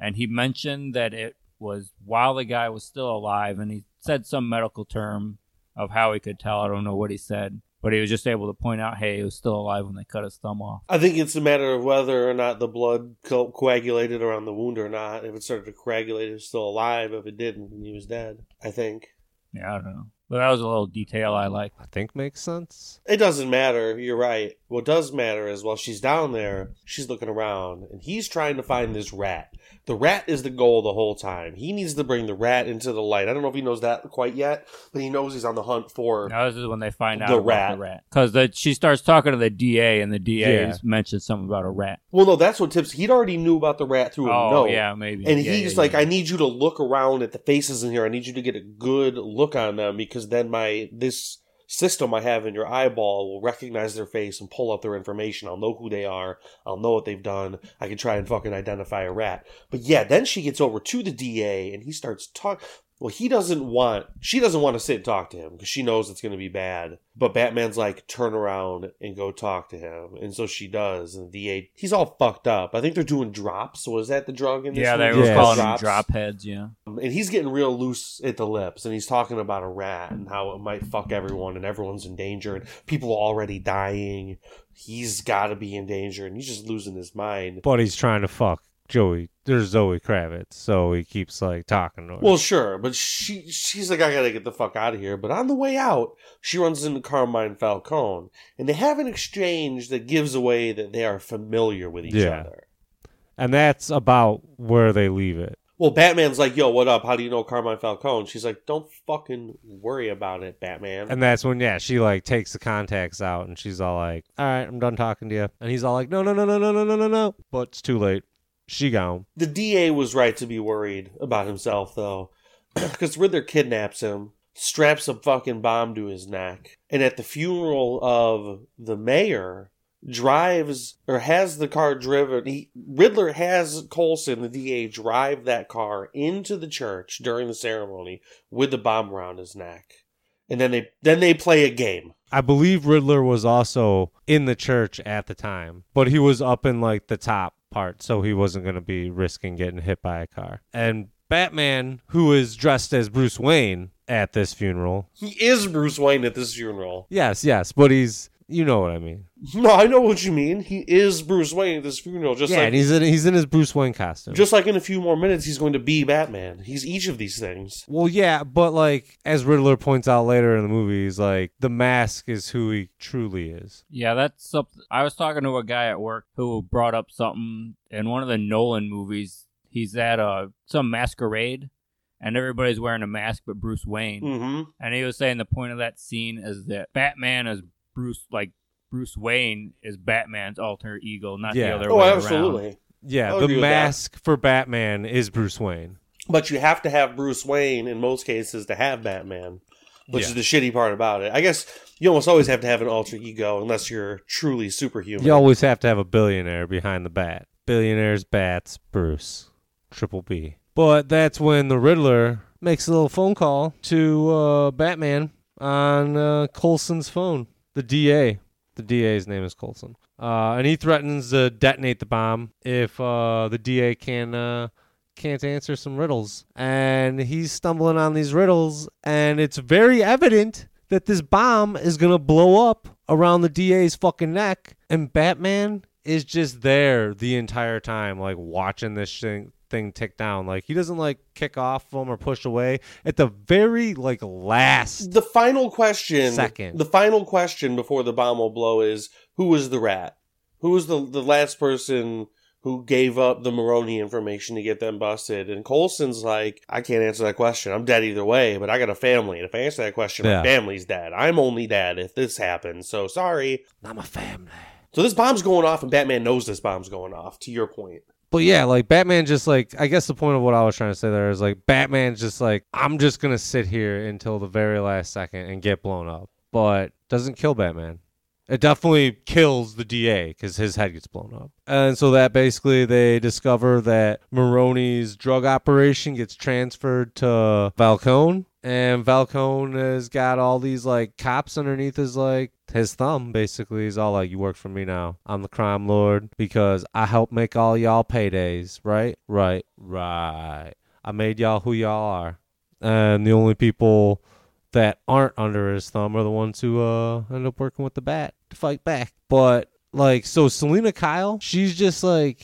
and he mentioned that it was while the guy was still alive, and he said some medical term of how he could tell. I don't know what he said, but he was just able to point out, hey, he was still alive when they cut his thumb off. I think it's a matter of whether or not the blood co- coagulated around the wound or not. If it started to coagulate, he was still alive. If it didn't, then he was dead. I think. Yeah, I don't know. But that was a little detail I like. i think makes sense It doesn't matter. You're right. What does matter is while she's down there, she's looking around and he's trying to find this rat. The rat is the goal the whole time. He needs to bring the rat into the light. I don't know if he knows that quite yet, but he knows he's on the hunt for. Now this is when they find out The about rat. the rat because she starts talking to the DA, and the DA Yeah. mentions something about a rat. Well, no, that's what tips. He'd already knew about the rat through a Oh note. yeah, maybe. And Yeah, he's yeah, like. I need you to look around at the faces in here. I need you to get a good look on them because then my this system I have in your eyeball will recognize their face and pull up their information. I'll know who they are. I'll know what they've done. I can try and fucking identify a rat. But yeah, then she gets over to the DA and he starts talk. Well, he doesn't want. She doesn't want to sit and talk to him because she knows it's going to be bad. But Batman's like, turn around and go talk to him, and so she does. And the DA, he's all fucked up. I think they're doing drops. Was that the drug in this? Yeah, they movie? were Yeah. calling them Drops. drop heads. Yeah. And he's getting real loose at the lips, and he's talking about a rat and how it might fuck everyone, and everyone's in danger, and people are already dying. He's got to be in danger, and he's just losing his mind. but he's trying to fuck joey there's zoe kravitz so he keeps like talking to her Well, sure, but she she's like, I gotta get the fuck out of here. But on the way out, she runs into Carmine Falcone, and they have an exchange that gives away that they are familiar with each Yeah. other. and that's about where they leave it Well, Batman's like, "Yo, what up? How do you know Carmine Falcone?" She's like, "Don't fucking worry about it, Batman." And that's when, yeah, she like takes the contacts out and she's all like, all right, I'm done talking to you. And he's all like, no, no, no, no, no, no, no, no, no. But it's too late. She gone. The DA was right to be worried about himself, though, because Riddler kidnaps him, straps a fucking bomb to his neck, and at the funeral of the mayor, drives or has the car driven. He, Riddler has Colson, the DA, drive that car into the church during the ceremony with the bomb around his neck, and then they then they play a game. I believe Riddler was also in the church at the time, but he was up in like the top part, so he wasn't going to be risking getting hit by a car. And Batman, who is dressed as Bruce Wayne at this funeral, He is Bruce Wayne at this funeral. yes, yes, but he's, you know what I mean. No, I know what you mean. He is Bruce Wayne at this funeral, just yeah, like and he's in, he's in his Bruce Wayne costume. Just like in a few more minutes, he's going to be Batman. He's each of these things. Well, yeah, but like as Riddler points out later in the movie, he's like the mask is who he truly is. Yeah, that's something. I was talking to a guy at work who brought up something in one of the Nolan movies. He's at a some masquerade, and everybody's wearing a mask but Bruce Wayne. hmm And he was saying the point of that scene is that Batman is Bruce, like Bruce Wayne is Batman's alter ego, not Yeah. the other Oh, way absolutely. around. Yeah, I'll the agree with that. mask for Batman is Bruce Wayne. But you have to have Bruce Wayne in most cases to have Batman, which Yeah. is the shitty part about it. I guess you almost always have to have an alter ego unless you're truly superhuman. You always have to have a billionaire behind the bat. Billionaires, bats, Bruce, Triple B. But that's when the Riddler makes a little phone call to uh, Batman on uh, Colson's phone. The DA. The DA's name is Colson. Uh, and he threatens to detonate the bomb if uh, the DA can uh, can't answer some riddles. And he's stumbling on these riddles, and it's very evident that this bomb is gonna blow up around the DA's fucking neck. And Batman is just there the entire time, like watching this thing thing tick down. Like he doesn't like kick off them or push away. At the very like last The final question, Second. the final question before the bomb will blow is who was the rat? Who was the the last person who gave up the Maroni information to get them busted. And Colson's like, I can't answer that question. I'm dead either way, but I got a family. And if I answer that question, Yeah. my family's dead. I'm only dead if this happens. So sorry. I'm a family. So this bomb's going off, and Batman knows this bomb's going off, to your point. But yeah, like Batman just like I guess the point of what I was trying to say there is like Batman's just like I'm just gonna sit here until the very last second and get blown up. But doesn't kill Batman. It definitely kills the DA because his head gets blown up. And so that basically they discover that Maroni's drug operation gets transferred to Falcone. And Falcone has got all these like cops underneath his like his thumb basically. He's all like, You work for me now. I'm the crime lord because I help make all y'all paydays, right? Right, right. I made y'all who y'all are. And the only people that aren't under his thumb are the ones who uh end up working with the bat to fight back. But like so Selina Kyle, she's just like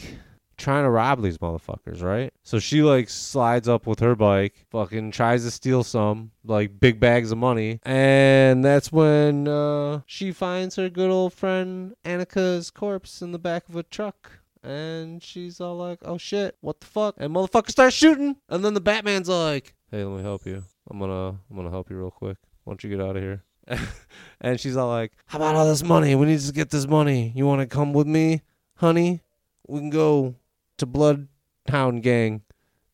trying to rob these motherfuckers, right? So she like slides up with her bike, fucking tries to steal some, like big bags of money. And that's when uh she finds her good old friend Annika's corpse in the back of a truck. And she's all like, "Oh shit, what the fuck?" And motherfucker starts shooting. And then the Batman's like, "Hey, let me help you. I'm gonna, I'm gonna help you real quick. Why don't you get out of here?" and she's all like, "How about all this money? We need to get this money. You want to come with me, honey? We can go to Bloodhound Gang.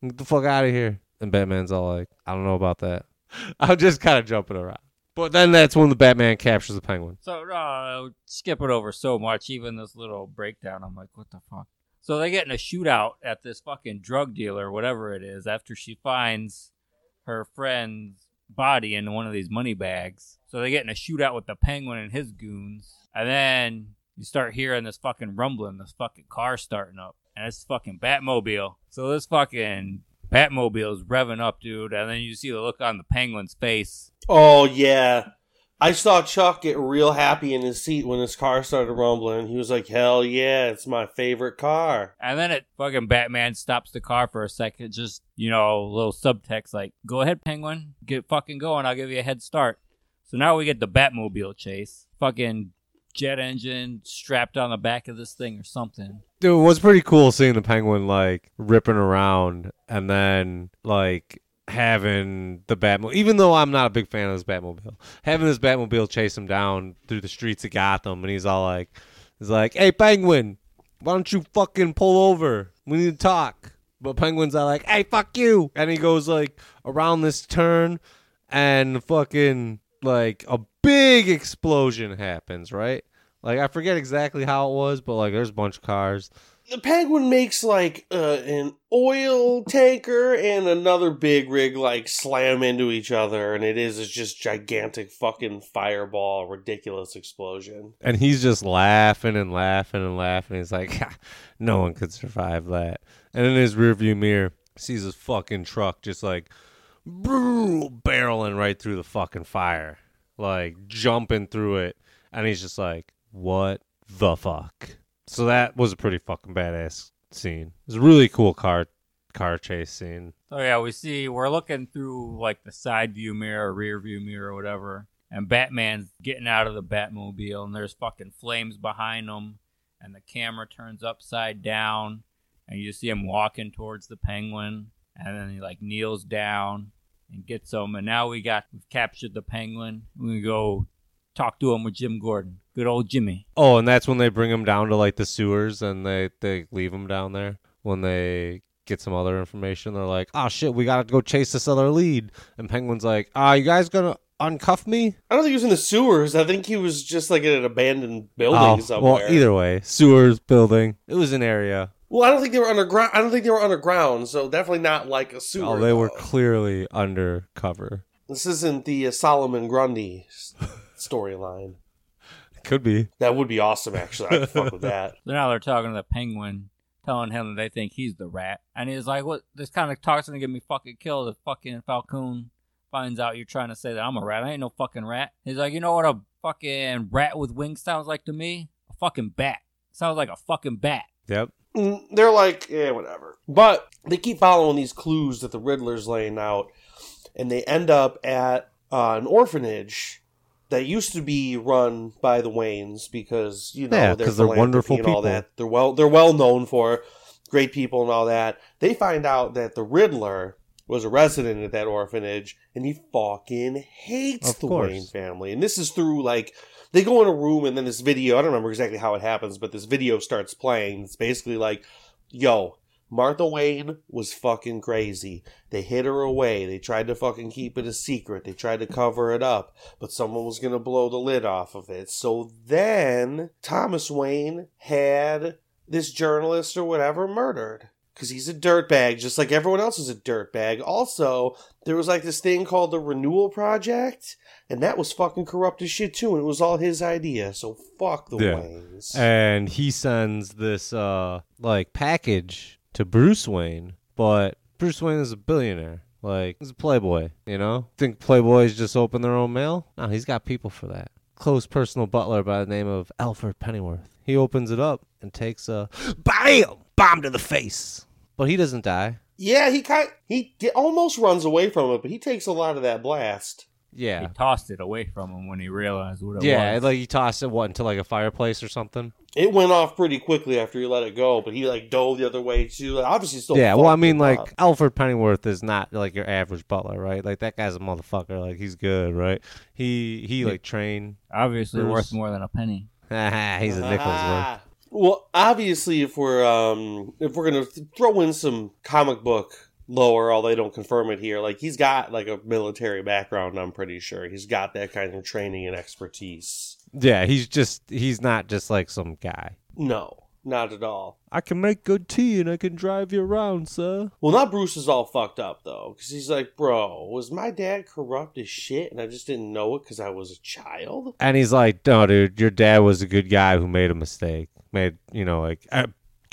Get the fuck out of here." And Batman's all like, "I don't know about that." I'm just kind of jumping around. But then that's when the Batman captures the Penguin. So uh, skip it over so much. Even this little breakdown, I'm like, what the fuck? So they get in a shootout at this fucking drug dealer, whatever it is, after she finds her friend's body in one of these money bags. So they get in a shootout with the penguin and his goons, and then you start hearing this fucking rumbling, this fucking car starting up, and it's fucking Batmobile. So this fucking Batmobile is revving up, dude, and then you see the look on the penguin's face. Oh yeah. I saw Chuck get real happy in his seat when his car started rumbling. He was like, "Hell yeah, it's my favorite car." And then it fucking Batman stops the car for a second, just you know, a little subtext like, "Go ahead, Penguin, get fucking going. I'll give you a head start." So now we get the Batmobile chase, fucking jet engine strapped on the back of this thing or something. Dude, it was pretty cool seeing the penguin like ripping around and then like having the Batmobile. Even though I'm not a big fan of this Batmobile, having this Batmobile chase him down through the streets of Gotham, and he's all like, "He's like, hey, Penguin, why don't you fucking pull over? We need to talk." But Penguin's all like, "Hey, fuck you!" And he goes like around this turn, and fucking like a big explosion happens, right? Like I forget exactly how it was, but like there's a bunch of cars. The Penguin makes like uh, an oil tanker and another big rig like slam into each other, and it is it's just gigantic fucking fireball, ridiculous explosion. And he's just laughing and laughing and laughing. He's like, no one could survive that. And in his rearview mirror, sees his fucking truck just like barreling right through the fucking fire, like jumping through it. And he's just like, what the fuck? So that was a pretty fucking badass scene. It was a really cool car car chase scene. Oh yeah, we see we're looking through like the side view mirror, rear view mirror, whatever, and Batman's getting out of the Batmobile, and there's fucking flames behind him, and the camera turns upside down, and you see him walking towards the Penguin, and then he like kneels down and gets him, and now we got we've captured the Penguin. We go talk to him with Jim Gordon, good old Jimmy. Oh, and that's when they bring him down to like the sewers and they they leave him down there when they get some other information. They're like, "Oh shit, we got to go chase this other lead." And Penguin's like, "Ah, you guys going to uncuff me?" I don't think he was in the sewers. I think he was just like in an abandoned building Oh, somewhere. well, either way, sewers, building. It was an area. Well, I don't think they were underground. I don't think they were underground, so definitely not like a sewer. Oh, they were clearly undercover. This isn't the uh, Solomon Grundy s- storyline. Could be. That would be awesome, actually. I'd fuck with that. So now they're talking to the penguin, telling him that they think he's the rat. And he's like, What? This kind of talk's gonna get me fucking killed if fucking Falcone finds out you're trying to say that I'm a rat. I ain't no fucking rat. He's like, You know what a fucking rat with wings sounds like to me? A fucking bat. Sounds like a fucking bat. Yep. Mm, They're like, yeah, whatever. But they keep following these clues that the Riddler's laying out, and they end up at uh, an orphanage that used to be run by the Waynes because you know Yeah, they're they're wonderful and all people. that. They're well they're well known for great people and all that. They find out that the Riddler was a resident at that orphanage and he fucking hates Of the course. Wayne family. And this is through like they go in a room and then this video, I don't remember exactly how it happens, but this video starts playing. It's basically like, yo, Martha Wayne was fucking crazy. They hid her away. They tried to fucking keep it a secret. They tried to cover it up, but someone was going to blow the lid off of it. So then Thomas Wayne had this journalist or whatever murdered. Because he's a dirtbag, just like everyone else is a dirtbag. Also, there was like this thing called the Renewal Project, and that was fucking corrupt as shit too, and it was all his idea. So fuck the Yeah. Waynes. and he sends this uh like package to Bruce Wayne, but Bruce Wayne is a billionaire. Like he's a playboy, you know? Think playboys just open their own mail? No, he's got people for that. Close personal butler by the name of Alfred Pennyworth. He opens it up and takes a BAM! Bomb to the face. But he doesn't die. Yeah, he kind he almost runs away from it, but he takes a lot of that blast. Yeah. He tossed it away from him when he realized what it Yeah, was. Yeah, like he tossed it what into like a fireplace or something. It went off pretty quickly after he let it go, but he like dove the other way too. Like, obviously, still. yeah, well, I mean, like up. Alfred Pennyworth is not like your average butler, right? Like that guy's a motherfucker. Like he's good, right? He he like trained. Obviously Bruce. worth more than a penny. he's a nickel's worth. Well, obviously, if we're um if we're gonna th- throw in some comic book lore, although they don't confirm it here, like he's got like a military background. I'm pretty sure he's got that kind of training and expertise. Yeah, he's just he's not just like some guy. No, not at all. I can make good tea and I can drive you around, sir. Well, now Bruce is all fucked up though, because he's like, "Bro, was my dad corrupt as shit, and I just didn't know it because I was a child?" And he's like, "No, dude, your dad was a good guy who made a mistake. Made you know like uh,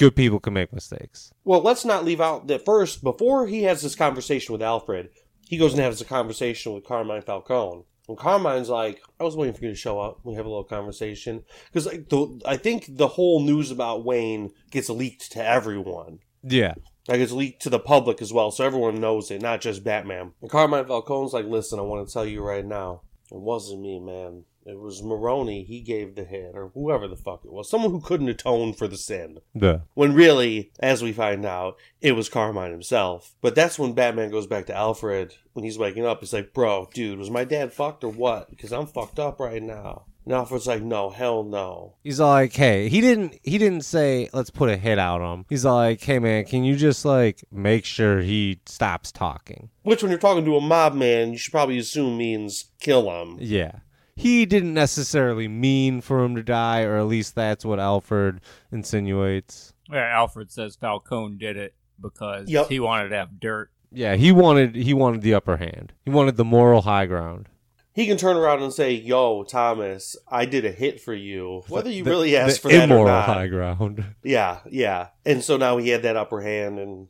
good people can make mistakes." Well, let's not leave out that first, before he has this conversation with Alfred, he goes and has a conversation with Carmine Falcone. And Carmine's like, I was waiting for you to show up. We have a little conversation. Because like, I think the whole news about Wayne gets leaked to everyone. Yeah, Like, it's leaked to the public as well, so everyone knows it, not just Batman. And Carmine Falcone's like, listen, I want to tell you right now, it wasn't me, man. It was Maroni. He gave the hit, or whoever the fuck it was. Someone who couldn't atone for the sin. the When really, as we find out, it was Carmine himself. But that's when Batman goes back to Alfred when he's waking up. He's like, bro, dude, was my dad fucked or what? Because I'm fucked up right now. And Alfred's like, no, hell no. He's like, "Hey, he didn't he didn't say let's put a hit out on him. He's like, "Hey man, can you just like make sure he stops talking?" Which, when you're talking to a mob man, you should probably assume means kill him. Yeah. He didn't necessarily mean for him to die, or at least that's what Alfred insinuates. Yeah, Alfred says Falcone did it because Yep. he wanted to have dirt. Yeah, he wanted he wanted the upper hand. He wanted the moral high ground. He can turn around and say, yo, Thomas, I did a hit for you. Whether you The- really asked the for that or immoral not. high ground. Yeah, yeah. And so now he had that upper hand, and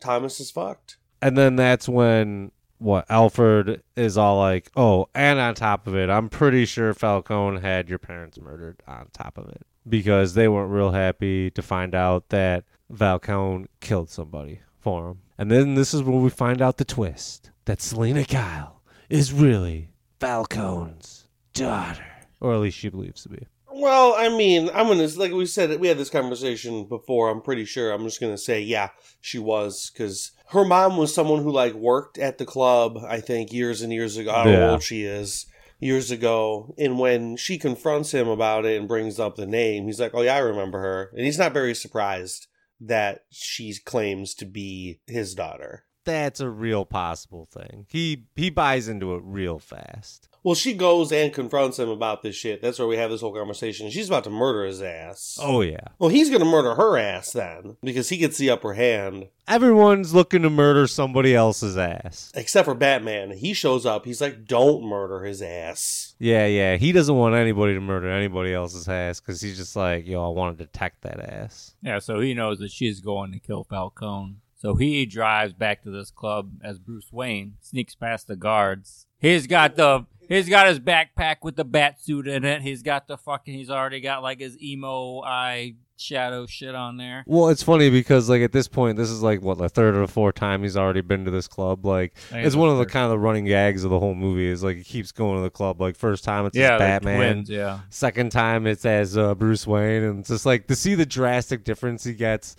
Thomas is fucked. And then that's when what Alfred is all like, "Oh, and on top of it, I'm pretty sure Falcone had your parents murdered on top of it because they weren't real happy to find out that Falcone killed somebody for him." And then this is where we find out the twist that Selina Kyle is really Falcone's daughter, or at least she believes to be. Well, I mean, I'm gonna like we said we had this conversation before. I'm pretty sure. I'm just gonna say, yeah, she was because her mom was someone who like worked at the club. I think years and years ago. I don't know Yeah. how old she is. Years ago, and when she confronts him about it and brings up the name, he's like, "Oh yeah, I remember her," and he's not very surprised that she claims to be his daughter. That's a real possible thing. He he buys into it real fast. Well, she goes and confronts him about this shit. That's where we have this whole conversation. She's about to murder his ass. Oh yeah. Well, he's going to murder her ass then because he gets the upper hand. Everyone's looking to murder somebody else's ass. Except for Batman. He shows up. He's like, don't murder his ass. Yeah, yeah. He doesn't want anybody to murder anybody else's ass because he's just like, yo, I want to detect that ass. Yeah, so he knows that she's going to kill Falcone. So he drives back to this club as Bruce Wayne, sneaks past the guards. He's got the He's got his backpack with the bat suit in it. He's got the fucking. He's already got like his emo eye shadow shit on there. Well, it's funny because like at this point, this is like what the third or fourth time he's already been to this club. Like it's it's one of the kind of the running gags of the whole movie. Is like he keeps going to the club. Like first time it's Yeah, as Batman. twins, yeah. Second time it's as uh, Bruce Wayne, and it's just like to see the drastic difference he gets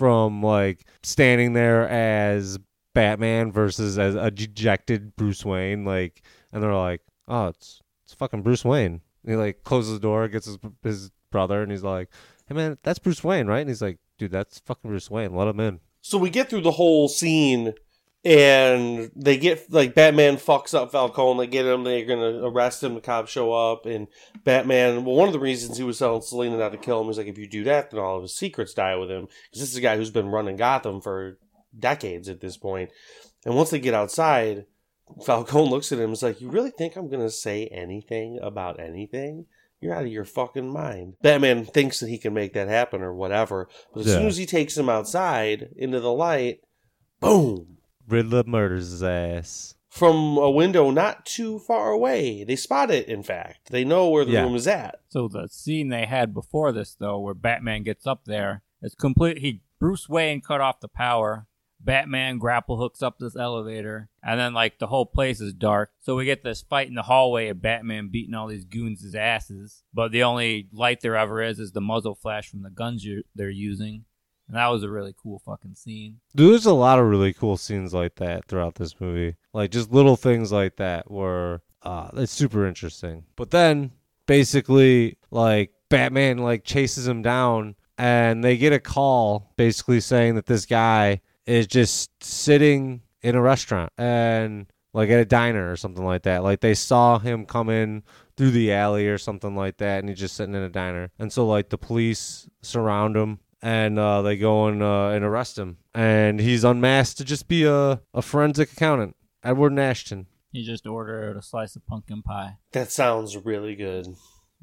from like standing there as Batman versus as a dejected Bruce Wayne. Like, and they're like, oh, it's it's fucking Bruce Wayne. And he like closes the door, gets his his brother, and he's like, hey man, that's Bruce Wayne, right? And he's like, dude, that's fucking Bruce Wayne. Let him in. So we get through the whole scene, and they get like Batman fucks up Falcone. They get him. They're gonna arrest him. The cops show up, and Batman. Well, one of the reasons he was telling Selina not to kill him is like, if you do that, then all of his secrets die with him. Because this is a guy who's been running Gotham for decades at this point. And once they get outside, Falcone looks at him. and is like, "You really think I'm gonna say anything about anything?" You're out of your fucking mind. Batman thinks that he can make that happen or whatever. But as Yeah. soon as he takes him outside into the light, boom. Riddler murders his ass. From a window not too far away. They spot it, in fact. They know where the Yeah. room is at. So the scene they had before this, though, where Batman gets up there, it's complete. He Bruce Wayne cut off the power. Batman grapple hooks up this elevator, and then like the whole place is dark. So we get this fight in the hallway of Batman beating all these goons' asses. But the only light there ever is is the muzzle flash from the guns you they're using, and that was a really cool fucking scene. There's a lot of really cool scenes like that throughout this movie. Like just little things like that were uh it's super interesting. But then basically like Batman like chases him down and they get a call basically saying that this guy is just sitting in a restaurant and like at a diner or something like that. Like they saw him come in through the alley or something like that and he's just sitting in a diner. And so like the police surround him and uh, they go and, uh, and arrest him. And he's unmasked to just be a, a forensic accountant, Edward Nashton. He just ordered a slice of pumpkin pie. That sounds really good.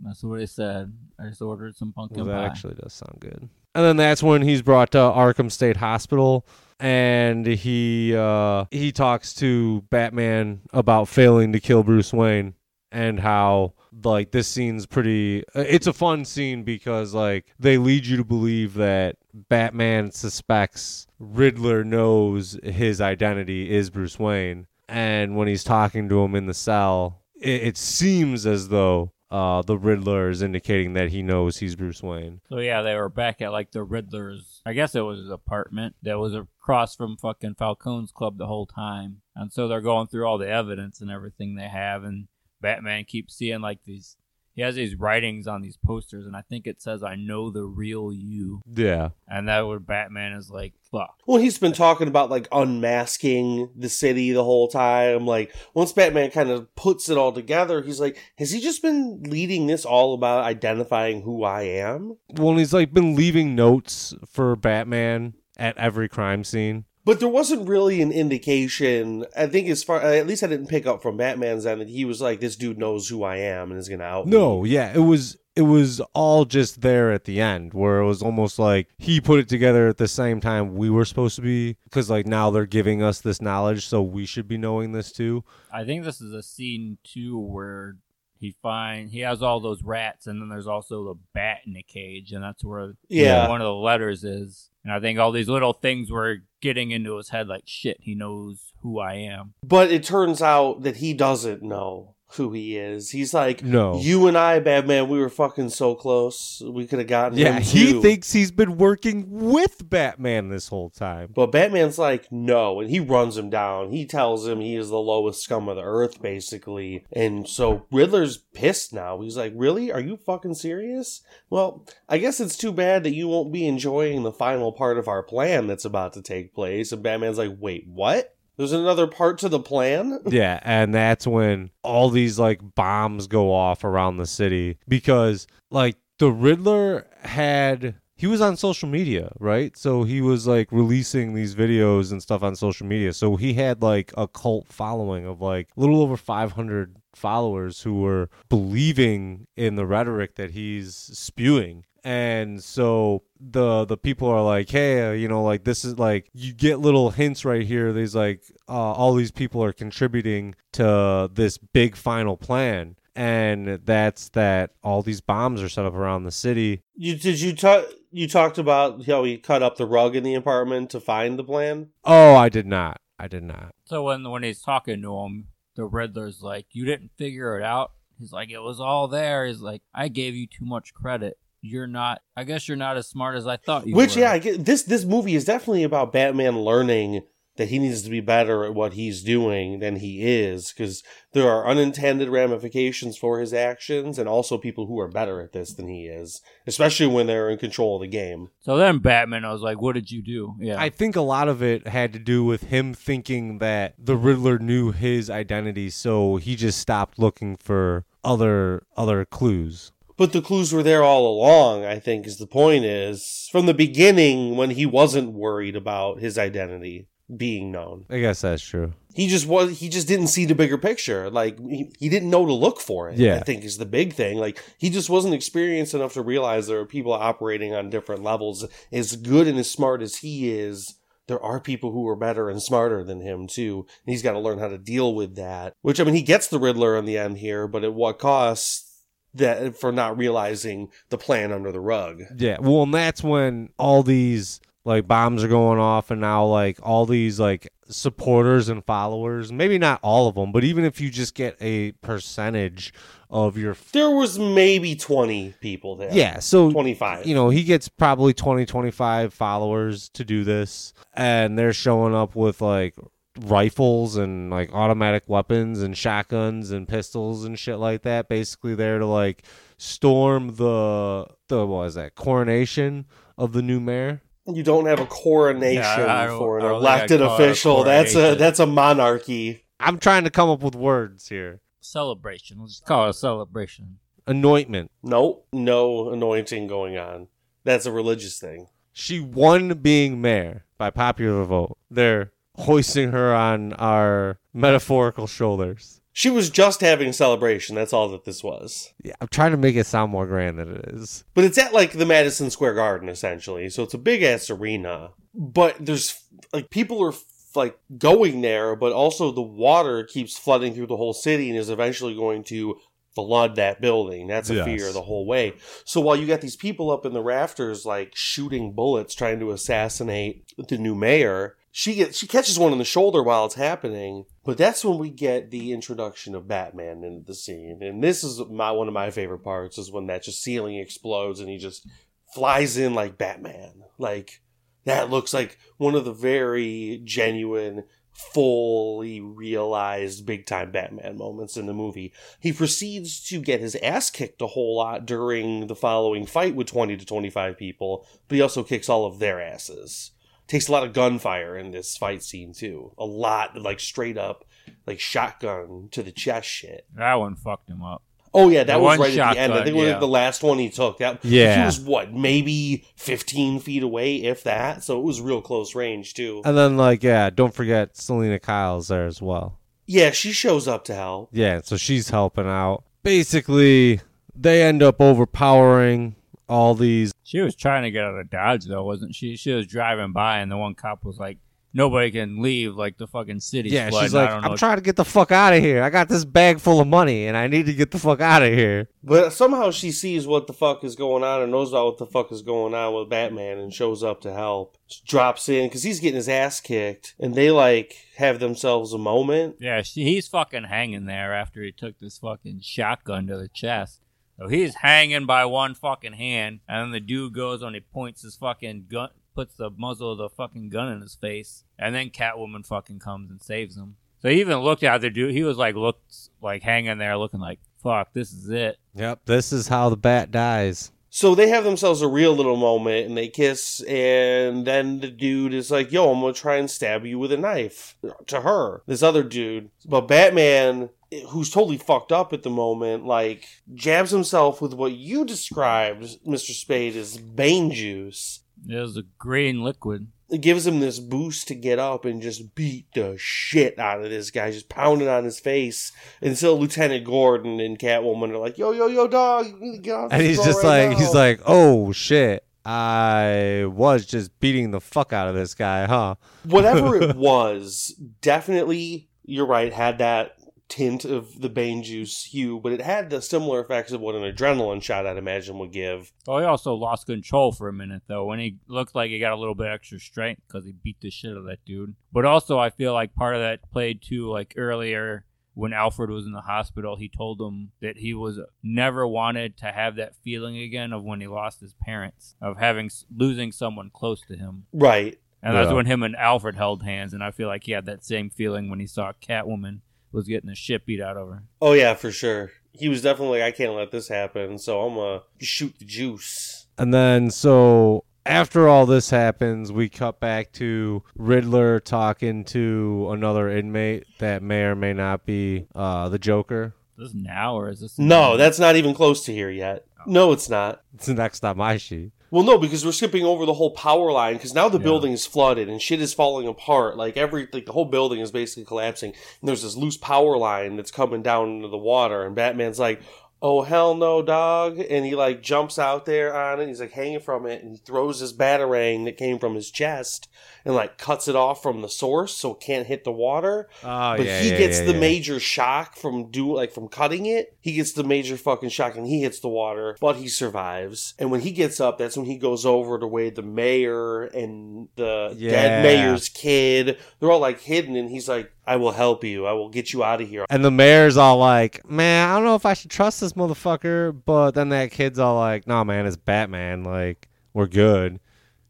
That's what he said. I just ordered some pumpkin Well, that pie. actually does sound good. And then that's when he's brought to Arkham State Hospital, and he uh, he talks to Batman about failing to kill Bruce Wayne, and how like this scene's pretty. uh, It's a fun scene because like they lead you to believe that Batman suspects Riddler knows his identity is Bruce Wayne, and when he's talking to him in the cell, it, it seems as though uh, the Riddler is indicating that he knows he's Bruce Wayne. So yeah, they were back at like the Riddler's. I guess it was his apartment that was across from fucking Falcone's club the whole time, and so they're going through all the evidence and everything they have, and Batman keeps seeing like these. He has these writings on these posters, and I think it says, "I know the real you," Yeah. and that where Batman is like, "Fuck." Well, he's been talking about like unmasking the city the whole time. Like once Batman kind of puts it all together, he's like, has he just been leading this all about identifying who I am? Well, and he's like been leaving notes for Batman at every crime scene. But there wasn't really an indication. I think as far at least I didn't pick up from Batman's end that he was like, this dude knows who I am and is gonna out. me." No, yeah, it was it was all just there at the end where it was almost like he put it together at the same time we were supposed to be because like now they're giving us this knowledge so we should be knowing this too. I think this is a scene too where he find he has all those rats, and then there's also the bat in the cage, and that's where Yeah. one of the letters is. And I think all these little things were getting into his head, like shit, he knows who I am. But it turns out that he doesn't know who he is. He's like, No. you and I, Batman, we were fucking so close. We could have gotten Yeah, he too." thinks he's been working with Batman this whole time. But Batman's like, no, and he runs him down. He tells him he is the lowest scum of the earth, basically. And so Riddler's pissed now. He's like, really? Are you fucking serious? Well, I guess it's too bad that you won't be enjoying the final part of our plan that's about to take place. And Batman's like, wait, what? There's another part to the plan? Yeah, and that's when all these like bombs go off around the city because like the Riddler had he was on social media, right? So he was like releasing these videos and stuff on social media. So he had like a cult following of like a little over 500 followers who were believing in the rhetoric that he's spewing. And so the the people are like, hey, uh, you know, like this is like you get little hints right here. There's like uh, all these people are contributing to this big final plan, and that's that all these bombs are set up around the city. You did you talk? You talked about how he cut up the rug in the apartment to find the plan. Oh, I did not. I did not. So when when he's talking to him, the Riddler's like, "You didn't figure it out." He's like, "It was all there." He's like, "I gave you too much credit. You're not. I guess you're not as smart as I thought you were. Which were." yeah, I get, this this movie is definitely about Batman learning that he needs to be better at what he's doing than he is because there are unintended ramifications for his actions and also people who are better at this than he is, especially when they're in control of the game. So then Batman, I was like, "What did you do?" Yeah, I think a lot of it had to do with him thinking that the Riddler knew his identity, so he just stopped looking for other other clues. But the clues were there all along, I think is the point is from the beginning when he wasn't worried about his identity being known. I guess that's true. he just was he just didn't see the bigger picture like he, he didn't know to look for it Yeah. i think is the big thing like he just wasn't experienced enough to realize there are people operating on different levels as good and as smart as he is there are people who are better and smarter than him too and he's got to learn how to deal with that which i mean he gets the riddler in the end here but at what cost that for not realizing the plan under the rug Yeah, well, and that's when all these like bombs are going off, and now like all these like supporters and followers. Maybe not all of them, but even if you just get a percentage of your, there was maybe 20 people there yeah, so 25 you know he gets probably 20 25 followers to do this and they're showing up with like rifles and like automatic weapons and shotguns and pistols and shit like that basically there to like storm the the what is that coronation of the new mayor You don't have a coronation Yeah, I don't- for an I don't think I'd elected call it a official. That's a that's a monarchy. i'm trying to come up with words here celebration. Let's just call it a celebration. anointment Nope, no anointing going on. That's a religious thing. she won being mayor by popular vote they're hoisting her on our metaphorical shoulders She was just having a celebration. That's all that this was. yeah i'm trying to make it sound more grand than it is But it's at like the Madison Square Garden essentially. So it's a big ass arena. But there's like people are like going there, but also the water keeps flooding through the whole city and is eventually going to flood that building. That's a Yes. fear the whole way. So while you got these people up in the rafters like shooting bullets trying to assassinate the new mayor, she gets she catches one in the shoulder while it's happening. But that's when we get the introduction of Batman into the scene. And this is my one of my favorite parts is when that just ceiling explodes and he just flies in like Batman. Like that looks like one of the very genuine fully realized big time Batman moments in the movie. He proceeds to get his ass kicked a whole lot during the following fight with 20 to 25 people, but he also kicks all of their asses. Takes a lot of gunfire in this fight scene too. A lot, like straight up, like shotgun to the chest shit. That one fucked him up. Oh yeah, that The was one right at the end. I shotgun, think it was yeah. like the last one he took. That Yeah. he was what, maybe fifteen feet away, if that. So it was real close range too. And then, like, yeah, don't forget Selina Kyle's there as well. Yeah, she shows up to help. Yeah, so she's helping out. Basically, they end up overpowering all these. She was trying to get out of Dodge though, wasn't she? She was driving by, and the one cop was like, "Nobody can leave. Like the fucking city's Yeah, flooding. she's like, I don't know. I'm trying to get the fuck out of here. I got this bag full of money, and I need to get the fuck out of here. But somehow she sees what the fuck is going on and knows about what the fuck is going on with Batman and shows up to help. Drops in because he's getting his ass kicked, and they like have themselves a moment. Yeah, she, he's fucking hanging there after he took this fucking shotgun to the chest. So he's hanging by one fucking hand, and then the dude goes and he points his fucking gun, puts the muzzle of the fucking gun in his face, and then Catwoman fucking comes and saves him. So he even looked at the dude. He was like looked like hanging there, looking like fuck, this is it. Yep, this is how the bat dies. So they have themselves a real little moment and they kiss, and then the dude is like, Yo, I'm gonna try and stab you with a knife to her. This other dude. But Batman, who's totally fucked up at the moment, like, jabs himself with what you described, Mr. Spade, as Bane juice. It was a green liquid. It gives him this boost to get up and just beat the shit out of this guy, just pounding on his face until Lieutenant Gordon and Catwoman are like, "Yo, yo, yo, dog, you need to get off And he's just right like, he's like, oh shit, I was just beating the fuck out of this guy, huh? whatever it was, definitely you're right, had that tint of the Bane juice hue, but it had the similar effects of what an adrenaline shot I'd imagine would give. Oh, he also lost control for a minute though when he looked like he got a little bit extra strength because he beat the shit out of that dude. But also, I feel like part of that played too. Like earlier when Alfred was in the hospital, he told him that he was never wanted to have that feeling again of when he lost his parents, of having losing someone close to him. Right. And that's when him and Alfred held hands, and I feel like he had that same feeling when he saw Catwoman was getting the shit beat out of her. Oh yeah, for sure. He was definitely like, I can't let this happen, so I'm gonna shoot the juice. And then so after all this happens, we cut back to Riddler talking to another inmate that may or may not be uh, the Joker. Is this now or is this No, that's not even close to here yet. No, it's not. It's next on my sheet. Well, no, because we're skipping over the whole power line because now the Yeah. building is flooded and shit is falling apart. Like every, like the whole building is basically collapsing. And there's this loose power line that's coming down into the water. And Batman's like, "Oh hell no, dog!" And he like jumps out there on it. He's like hanging from it, and he throws his batarang that came from his chest and like cuts it off from the source so it can't hit the water. Oh But yeah, he yeah, gets yeah, the major shock from do like from cutting it. He gets the major fucking shock and he hits the water, but he survives. And when he gets up, that's when he goes over to where the mayor and the dead mayor's kid. They're all like hidden, and he's like, "I will help you. I will get you out of here." And the mayor's all like, "Man, I don't know if I should trust this motherfucker." But then that kid's all like, "No, man, it's Batman. Like, we're good."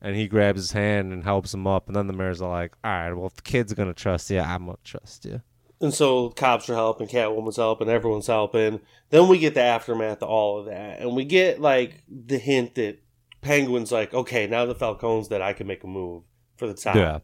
And he grabs his hand and helps him up. And then the mayor's like, "All right, well, if the kid's are gonna trust you, I'm gonna trust you." And so cops are helping, Catwoman's helping, everyone's helping. Then we get the aftermath of all of that, and we get like the hint that Penguin's like, "Okay, now the Falcone's that I can make a move for the top." Yeah.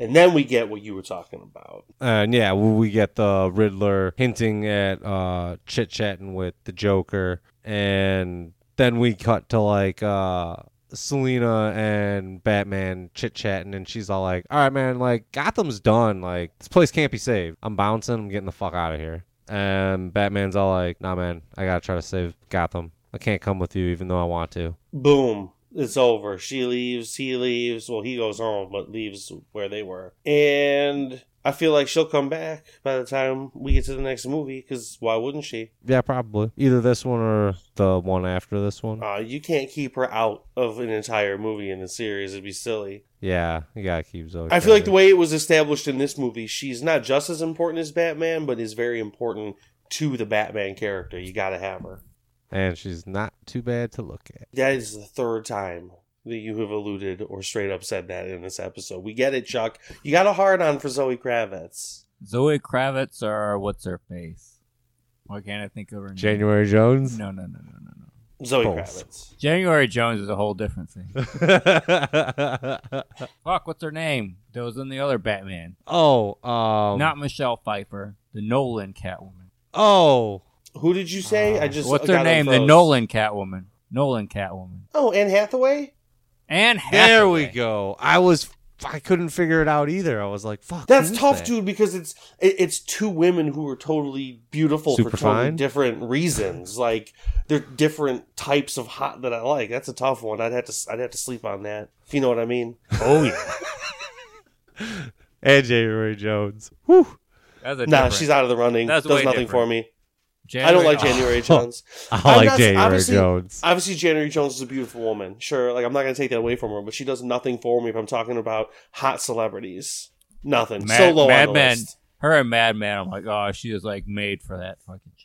And then we get what you were talking about. And yeah, we get the Riddler hinting at uh, chit chatting with the Joker, and then we cut to like uh, Selina and Batman chit chatting, and she's all like, "All right, man, like Gotham's done. Like this place can't be saved. I'm bouncing. I'm getting the fuck out of here." And Batman's all like, "Nah, man, I gotta try to save Gotham. I can't come with you, even though I want to." Boom. It's over. She leaves, he leaves. Well, he goes home, but leaves where they were. And I feel like she'll come back by the time we get to the next movie, because why wouldn't she? Yeah, probably either this one or the one after this one. Uh, you can't keep her out of an entire movie in the series. It'd be silly. Yeah, you gotta keep Zoe. I feel like the way it was established in this movie, she's not just as important as Batman, but is very important to the Batman character. You gotta have her. and she's not too bad to look at. That is the third time that you have alluded or straight up said that in this episode. We get it, Chuck. You got a hard on for Zoe Kravitz. Zoe Kravitz or what's her face? Why can't I think of her name? January Jones. No, no, no, no, no, no. Zoe Both. Kravitz. January Jones is a whole different thing. Fuck, what's her name? That was in the other Batman. oh, um, Not Michelle Pfeiffer, the Nolan Catwoman. Oh, Who did you say? I just What's her name? The unfroze. Nolan Catwoman. Nolan Catwoman. Oh, Anne Hathaway. And there we go. I was, I couldn't figure it out either. I was like, "Fuck." That's tough, that? dude, because it's it, it's two women who are totally beautiful Super for totally fine? different reasons. Like they're different types of hot that I like. That's a tough one. I'd have to I'd have to sleep on that. If you know what I mean. Oh yeah. And January Jones. Whew. That's a Nah, she's out of the running. That's Does nothing different. for me. January, I don't like oh, January Jones. I I'm like not- January obviously- Jones. Obviously, January Jones is a beautiful woman. Sure, like I'm not gonna take that away from her, but she does nothing for me if I'm talking about hot celebrities. Nothing. Mad, so low Mad on the Men. list. Her and Mad Men. I'm like, oh, she is like made for that fucking shit.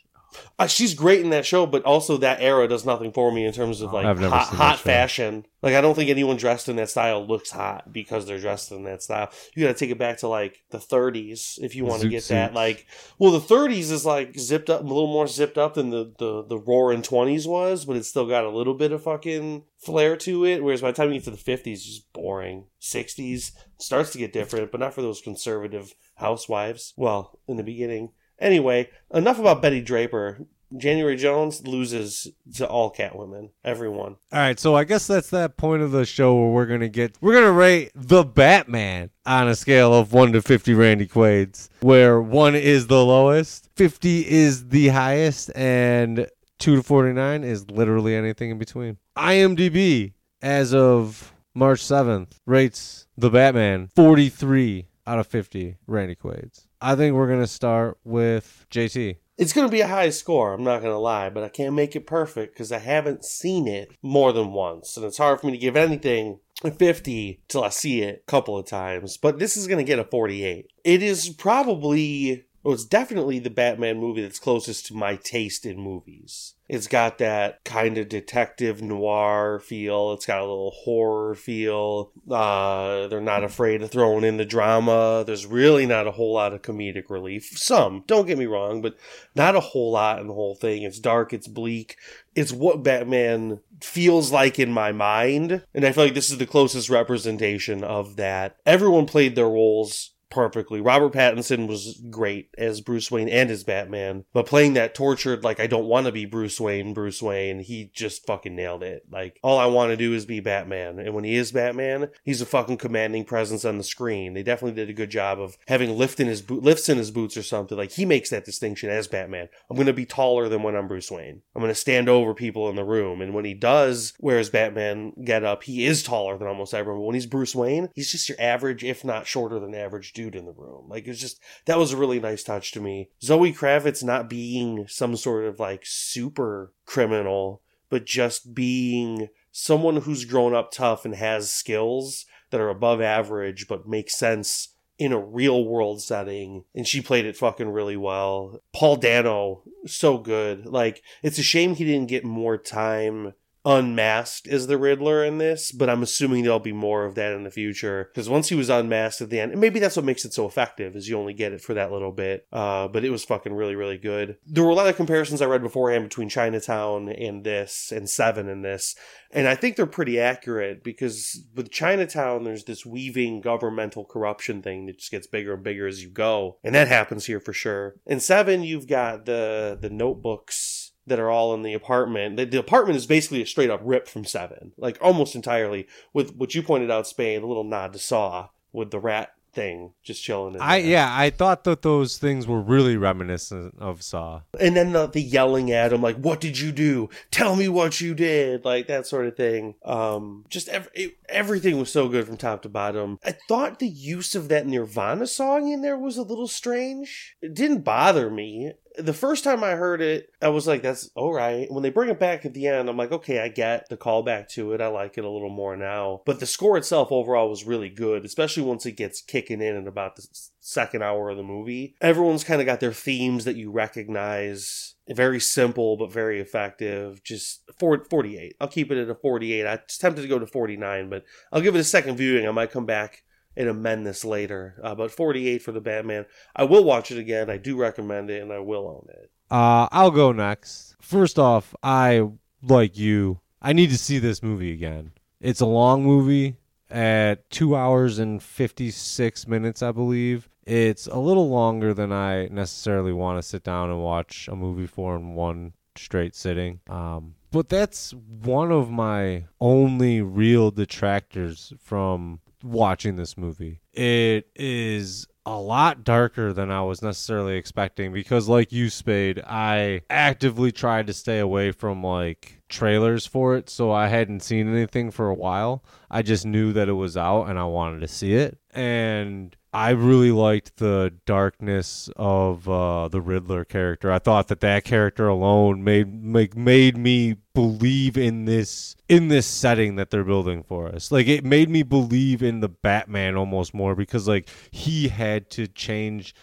Uh, she's great in that show, but also that era does nothing for me in terms of like hot, hot fashion. Like I don't think anyone dressed in that style looks hot because they're dressed in that style. You got to take it back to like the 30s if you want to get that. Like, well, the 30s is like zipped up, a little more zipped up than the the the roaring 20s was, but it's still got a little bit of fucking flair to it. Whereas by the time you get to the 50s, it's just boring. 60s starts to get different, but not for those conservative housewives. Well, in the beginning. Anyway, enough about Betty Draper January Jones loses to all Catwoman. Everyone. All right, so I guess that's that point of the show where we're gonna get we're gonna rate the Batman on a scale of one to fifty Randy Quaid's, where one is the lowest, fifty is the highest, and two to forty nine is literally anything in between. IMDb as of March seventh rates the Batman forty three out of fifty Randy Quaid's. I think we're gonna start with JT. It's going to be a high score, I'm not going to lie, but I can't make it perfect because I haven't seen it more than once. And it's hard for me to give anything a 50 till I see it a couple of times. But this is going to get a 48. It is probably, well, it's definitely the Batman movie that's closest to my taste in movies. It's got that kind of detective noir feel. It's got a little horror feel. Uh, they're not afraid of throwing in the drama. There's really not a whole lot of comedic relief. Some, don't get me wrong, but not a whole lot in the whole thing. It's dark, it's bleak. It's what Batman feels like in my mind. And I feel like this is the closest representation of that. Everyone played their roles perfectly. Robert Pattinson was great as Bruce Wayne and as Batman, but playing that tortured, like, I don't want to be Bruce Wayne, Bruce Wayne, he just fucking nailed it. Like, all I want to do is be Batman. And when he is Batman, he's a fucking commanding presence on the screen. They definitely did a good job of having lift in his bo- lifts in his boots or something. Like, he makes that distinction as Batman. I'm going to be taller than when I'm Bruce Wayne. I'm going to stand over people in the room. And when he does wear his Batman get up, he is taller than almost everyone. But when he's Bruce Wayne, he's just your average, if not shorter than average dude in the room. Like, it's just, that was a really nice touch to me. Zoe Kravitz not being some sort of like super criminal, but just being someone who's grown up tough and has skills that are above average but make sense in a real world setting and she played it fucking really well. Paul Dano so good. Like it's a shame he didn't get more time unmasked as the Riddler in this, but I'm assuming there'll be more of that in the future because once he was unmasked at the end, and maybe that's what makes it so effective is you only get it for that little bit. Uh, but it was fucking really really good. There were a lot of comparisons I read beforehand between Chinatown and this and Seven and this, and I think they're pretty accurate because with Chinatown there's this weaving governmental corruption thing that just gets bigger and bigger as you go, and that happens here for sure. In Seven you've got the the notebooks that are all in the apartment. The, the, apartment is basically a straight up rip from Seven, like almost entirely. With what you pointed out, Spade, a little nod to Saw with the rat thing just chilling. In I there. yeah, I thought that those things were really reminiscent of Saw. And then the, the yelling at him, like, "What did you do? Tell me what you did!" Like that sort of thing. Um, just ev- it, everything was so good from top to bottom. I thought the use of that Nirvana song in there was a little strange. It didn't bother me the first time I heard it, I was like, that's all right. When they bring it back at the end, I'm like, okay, I get the callback to it. I like it a little more now. But the score itself overall was really good, especially once it gets kicking in at about the second hour of the movie. Everyone's kind of got their themes that you recognize. Very simple, but very effective. Just 48. I'll keep it at a 48. I was tempted to go to 49, but I'll give it a second viewing. I might come back and amend this later. Uh, but 48 for the Batman. I will watch it again. I do recommend it, and I will own it. Uh, I'll go next. First off, I like you. I need to see this movie again. It's a long movie at two hours and 56 minutes, I believe. It's a little longer than I necessarily want to sit down and watch a movie for in one straight sitting. Um, but that's one of my only real detractors from watching this movie. It is a lot darker than I was necessarily expecting because like you Spade, I actively tried to stay away from like trailers for it, so I hadn't seen anything for a while. I just knew that it was out and I wanted to see it. And I really liked the darkness of uh, the Riddler character. I thought that that character alone made make, made me believe in this in this setting that they're building for us. Like it made me believe in the Batman almost more because like he had to change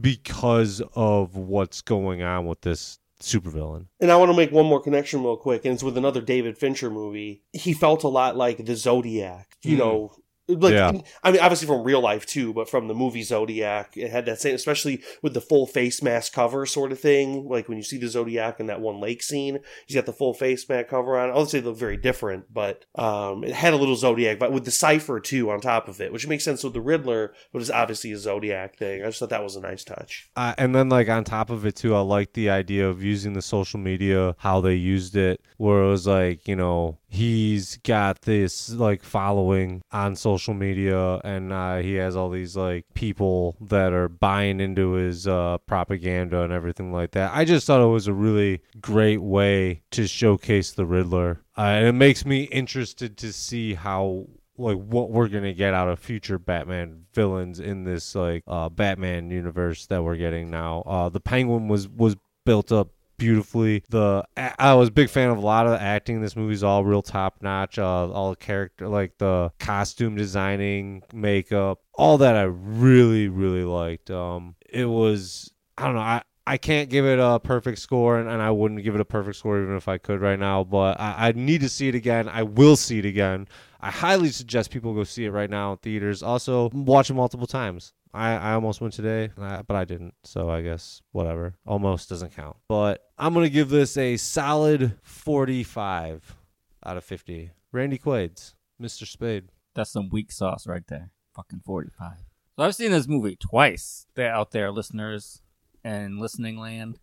because of what's going on with this supervillain. And I want to make one more connection real quick, and it's with another David Fincher movie. He felt a lot like the Zodiac. You Mm. know, Like, Yeah. I mean, obviously from real life too, but from the movie Zodiac, it had that same, especially with the full face mask cover sort of thing. Like when you see the Zodiac in that one lake scene, he's got the full face mask cover on. Say they look very different, but um, it had a little Zodiac, but with the cipher too on top of it, which makes sense with the Riddler, but it's obviously a Zodiac thing. I just thought that was a nice touch. Uh, and then like on top of it too, I like the idea of using the social media, how they used it, where it was like, you know, he's got this like following on social media and uh, he has all these like people that are buying into his uh, propaganda and everything like that. I just thought it was a really great way to showcase the Riddler. Uh, and it makes me interested to see how like what we're gonna get out of future Batman villains in this like uh, Batman universe that we're getting now. Uh, the Penguin was was built up beautifully. The I was a big fan of a lot of the acting. in This movie's all real top notch. Uh, all the character like the costume designing, makeup, all that I really really liked. Um, it was I don't know I. I can't give it a perfect score, and, and I wouldn't give it a perfect score even if I could right now. But I, I need to see it again. I will see it again. I highly suggest people go see it right now in theaters. Also, watch it multiple times. I, I almost went today, but I didn't. So I guess whatever. Almost doesn't count. But I'm going to give this a solid 45 out of 50. Randy Quaid's Mr. Spade. That's some weak sauce right there. Fucking 45. So I've seen this movie twice. They're out there, listeners and listening land.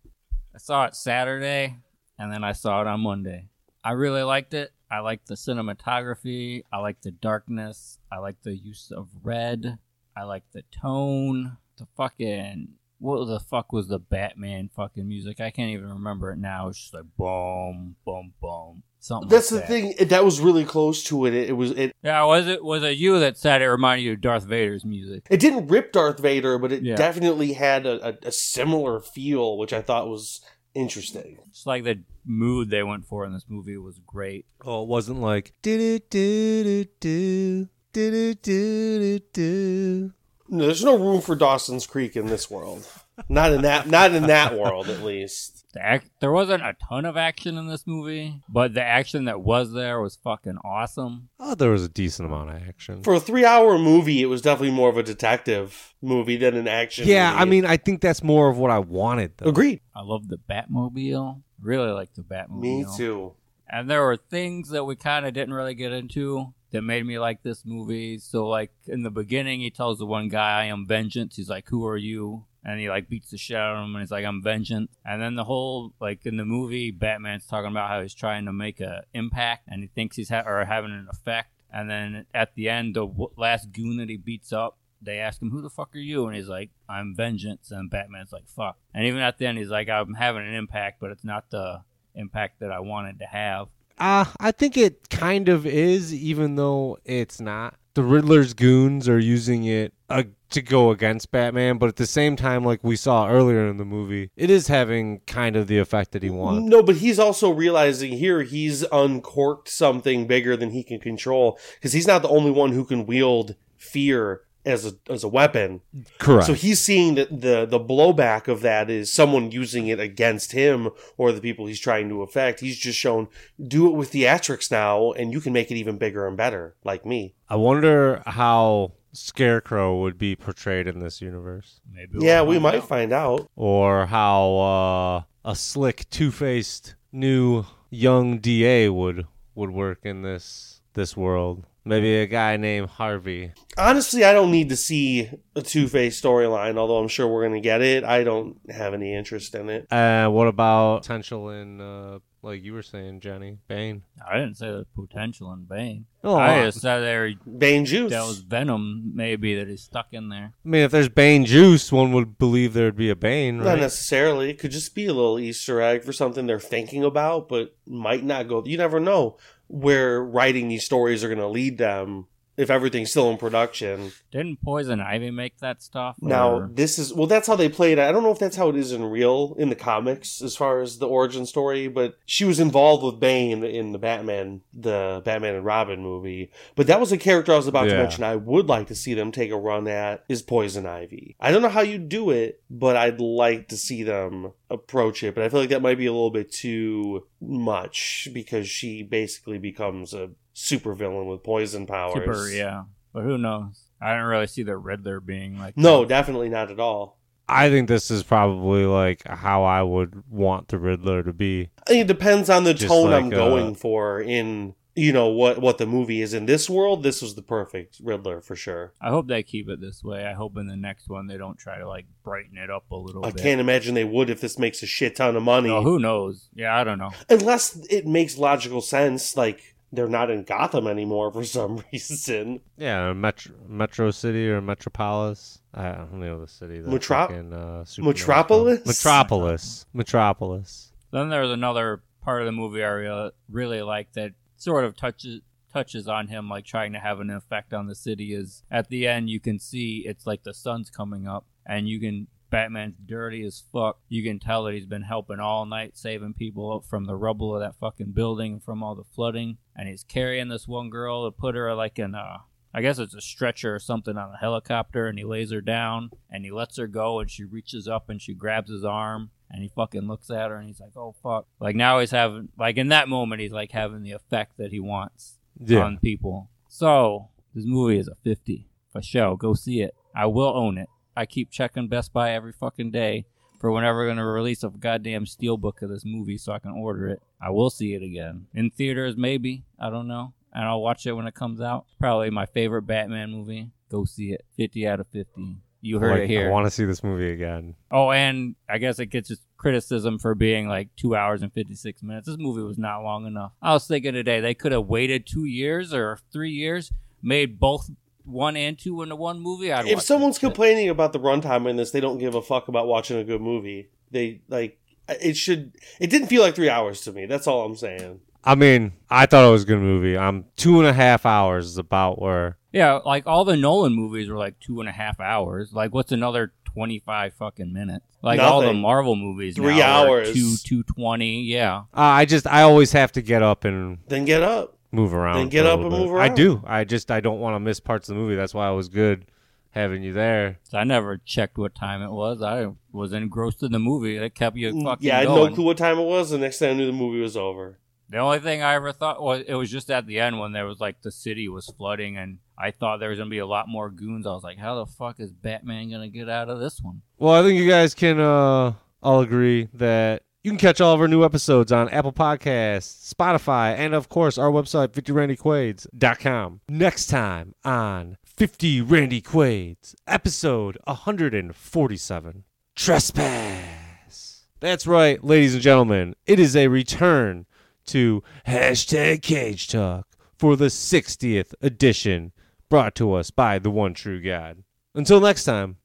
I saw it Saturday, and then I saw it on Monday. I really liked it. I liked the cinematography. I liked the darkness. I liked the use of red. I like the tone. The fucking what the fuck was the Batman fucking music? I can't even remember it now. It's just like boom, boom, boom. Something. That's like the that. thing that was really close to it. It, it was it. Yeah, was it was it you that said it reminded you of Darth Vader's music? It didn't rip Darth Vader, but it Yeah. definitely had a, a, a similar feel, which I thought was interesting. It's like the mood they went for in this movie was great. Oh, it wasn't like. do do do do do do do do. do No, there's no room for Dawson's Creek in this world. Not in that. Not in that world, at least. The act, there wasn't a ton of action in this movie, but the action that was there was fucking awesome. Oh, there was a decent amount of action. For a three-hour movie, it was definitely more of a detective movie than an action. yeah, movie. I mean, I think that's more of what I wanted. Though. agreed. I love the Batmobile. Really like the Batmobile. Me too. And there were things that we kind of didn't really get into that made me like this movie. So, like in the beginning, he tells the one guy, "I am vengeance." He's like, "Who are you?" And he like beats the shit out of him, and he's like, "I'm vengeance." And then the whole like in the movie, Batman's talking about how he's trying to make a impact, and he thinks he's ha- or having an effect. And then at the end, the w- last goon that he beats up, they ask him, "Who the fuck are you?" And he's like, "I'm vengeance." And Batman's like, "Fuck." And even at the end, he's like, "I'm having an impact, but it's not the impact that I wanted to have." Uh, I think it kind of is, even though it's not. The Riddler's goons are using it uh, to go against Batman, but at the same time, like we saw earlier in the movie, it is having kind of the effect that he wants. No, but he's also realizing here he's uncorked something bigger than he can control because he's not the only one who can wield fear as a as a weapon. Correct. So he's seeing that the the blowback of that is someone using it against him or the people he's trying to affect. He's just shown do it with theatrics now, and you can make it even bigger and better, like me. I wonder how Scarecrow would be portrayed in this universe, Maybe we'll yeah, we might out. find out. or how uh, a slick, two-faced new young DA would would work in this this world. Maybe a guy named Harvey. Honestly, I don't need to see a Two Face storyline, although I'm sure we're gonna get it. I don't have any interest in it. Uh, what about potential in, uh, like you were saying, Jenny Bane? I didn't say there's potential in Bane. Oh, I just said there Bane Juice. that was Venom, maybe that is stuck in there. I mean, if there's Bane juice, one would believe there'd be a Bane, right? Not necessarily. It could just be a little Easter egg for something they're thinking about, but might not go. You never know where writing these stories are going to lead them if everything's still in production. Didn't Poison Ivy make that stuff? Now, or- this is, well, that's how they played it. I don't know if that's how it is in real, in the comics, as far as the origin story, but she was involved with Bane in the Batman, the Batman and Robin movie. But that was a character I was about to mention I would like to see them take a run at, is Poison Ivy. I don't know how you do it, but I'd like to see them approach it. But I feel like that might be a little bit too much because she basically becomes a supervillain with poison powers. Super, yeah. But who knows? I didn't really see the Riddler being like No, definitely not at all. I think this is probably like how I would want the Riddler to be. I think it depends on the Just tone I'm like, uh, going for in you know what what the movie is in this world. This was the perfect Riddler for sure. I hope they keep it this way. I hope in the next one they don't try to like brighten it up a little I bit. can't imagine they would if this makes a shit ton of money. No, who knows? Yeah, I don't know. Unless it makes logical sense, like they're not in Gotham anymore for some reason. Yeah, Metro, Metro City or Metropolis. I don't know the city. that Metrop- fucking, uh, Metropolis? Metropolis. Metropolis. Then there's another part of the movie I really, really like that sort of touches touches on him like trying to have an effect on the city is at the end you can see it's like the sun's coming up and you can Batman's dirty as fuck. You can tell that he's been helping all night saving people up from the rubble of that fucking building and from all the flooding and he's carrying this one girl to put her like in a I guess it's a stretcher or something on a helicopter, and he lays her down and he lets her go, and she reaches up and she grabs his arm, and he fucking looks at her, and he's like, "Oh fuck!" Like now he's having, like in that moment, he's like having the effect that he wants Yeah. on people. So this movie is a fifty for show. Go see it. I will own it. I keep checking Best Buy every fucking day for whenever they're going to release a goddamn steelbook of this movie so I can order it. I will see it again in theaters, maybe. I don't know, and I'll watch it when it comes out. Probably my favorite Batman movie. Go see it. Fifty out of fifty. You heard Like, it here. I want to see this movie again. Oh, and I guess it gets its criticism for being like two hours and 56 minutes. This movie was not long enough. I was thinking today they could have waited two years or three years, made both one and two into one movie. I'd If watch someone's that shit. complaining about the runtime in this, they don't give a fuck about watching a good movie. They like it should. It didn't feel like three hours to me. That's all I'm saying. I mean, I thought it was a good movie. I'm two and a half hours is about where. Yeah, like all the Nolan movies were like two and a half hours. Like, what's another 25 fucking minutes? Like all the Marvel movies, Three now are hours. two, 220. Yeah. Uh, I just I always have to get up and Then get up. Move around. Then get up and bit. move around. I do. I just I don't want to miss parts of the movie. That's why I was good having you there. So I never checked what time it was. I was engrossed in the movie. It kept you fucking Mm, yeah, I had going. no clue what time it was. The next thing I knew, the movie was over. The only thing I ever thought was it was just at the end when there was like the city was flooding and I thought there was gonna be a lot more goons. I was like, how the fuck is Batman gonna get out of this one? Well, I think you guys can uh, all agree that you can catch all of our new episodes on Apple Podcasts, Spotify, and of course our website, 50randyquaids.com. Next time on 50 Randy Quaids, episode 147 Trespass. That's right, ladies and gentlemen. It is a return to hashtag Cage Talk for the 60th edition, brought to us by the one true God. Until next time.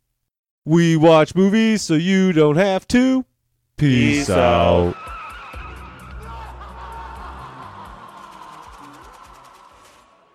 We watch movies so you don't have to. Peace, Peace out. out.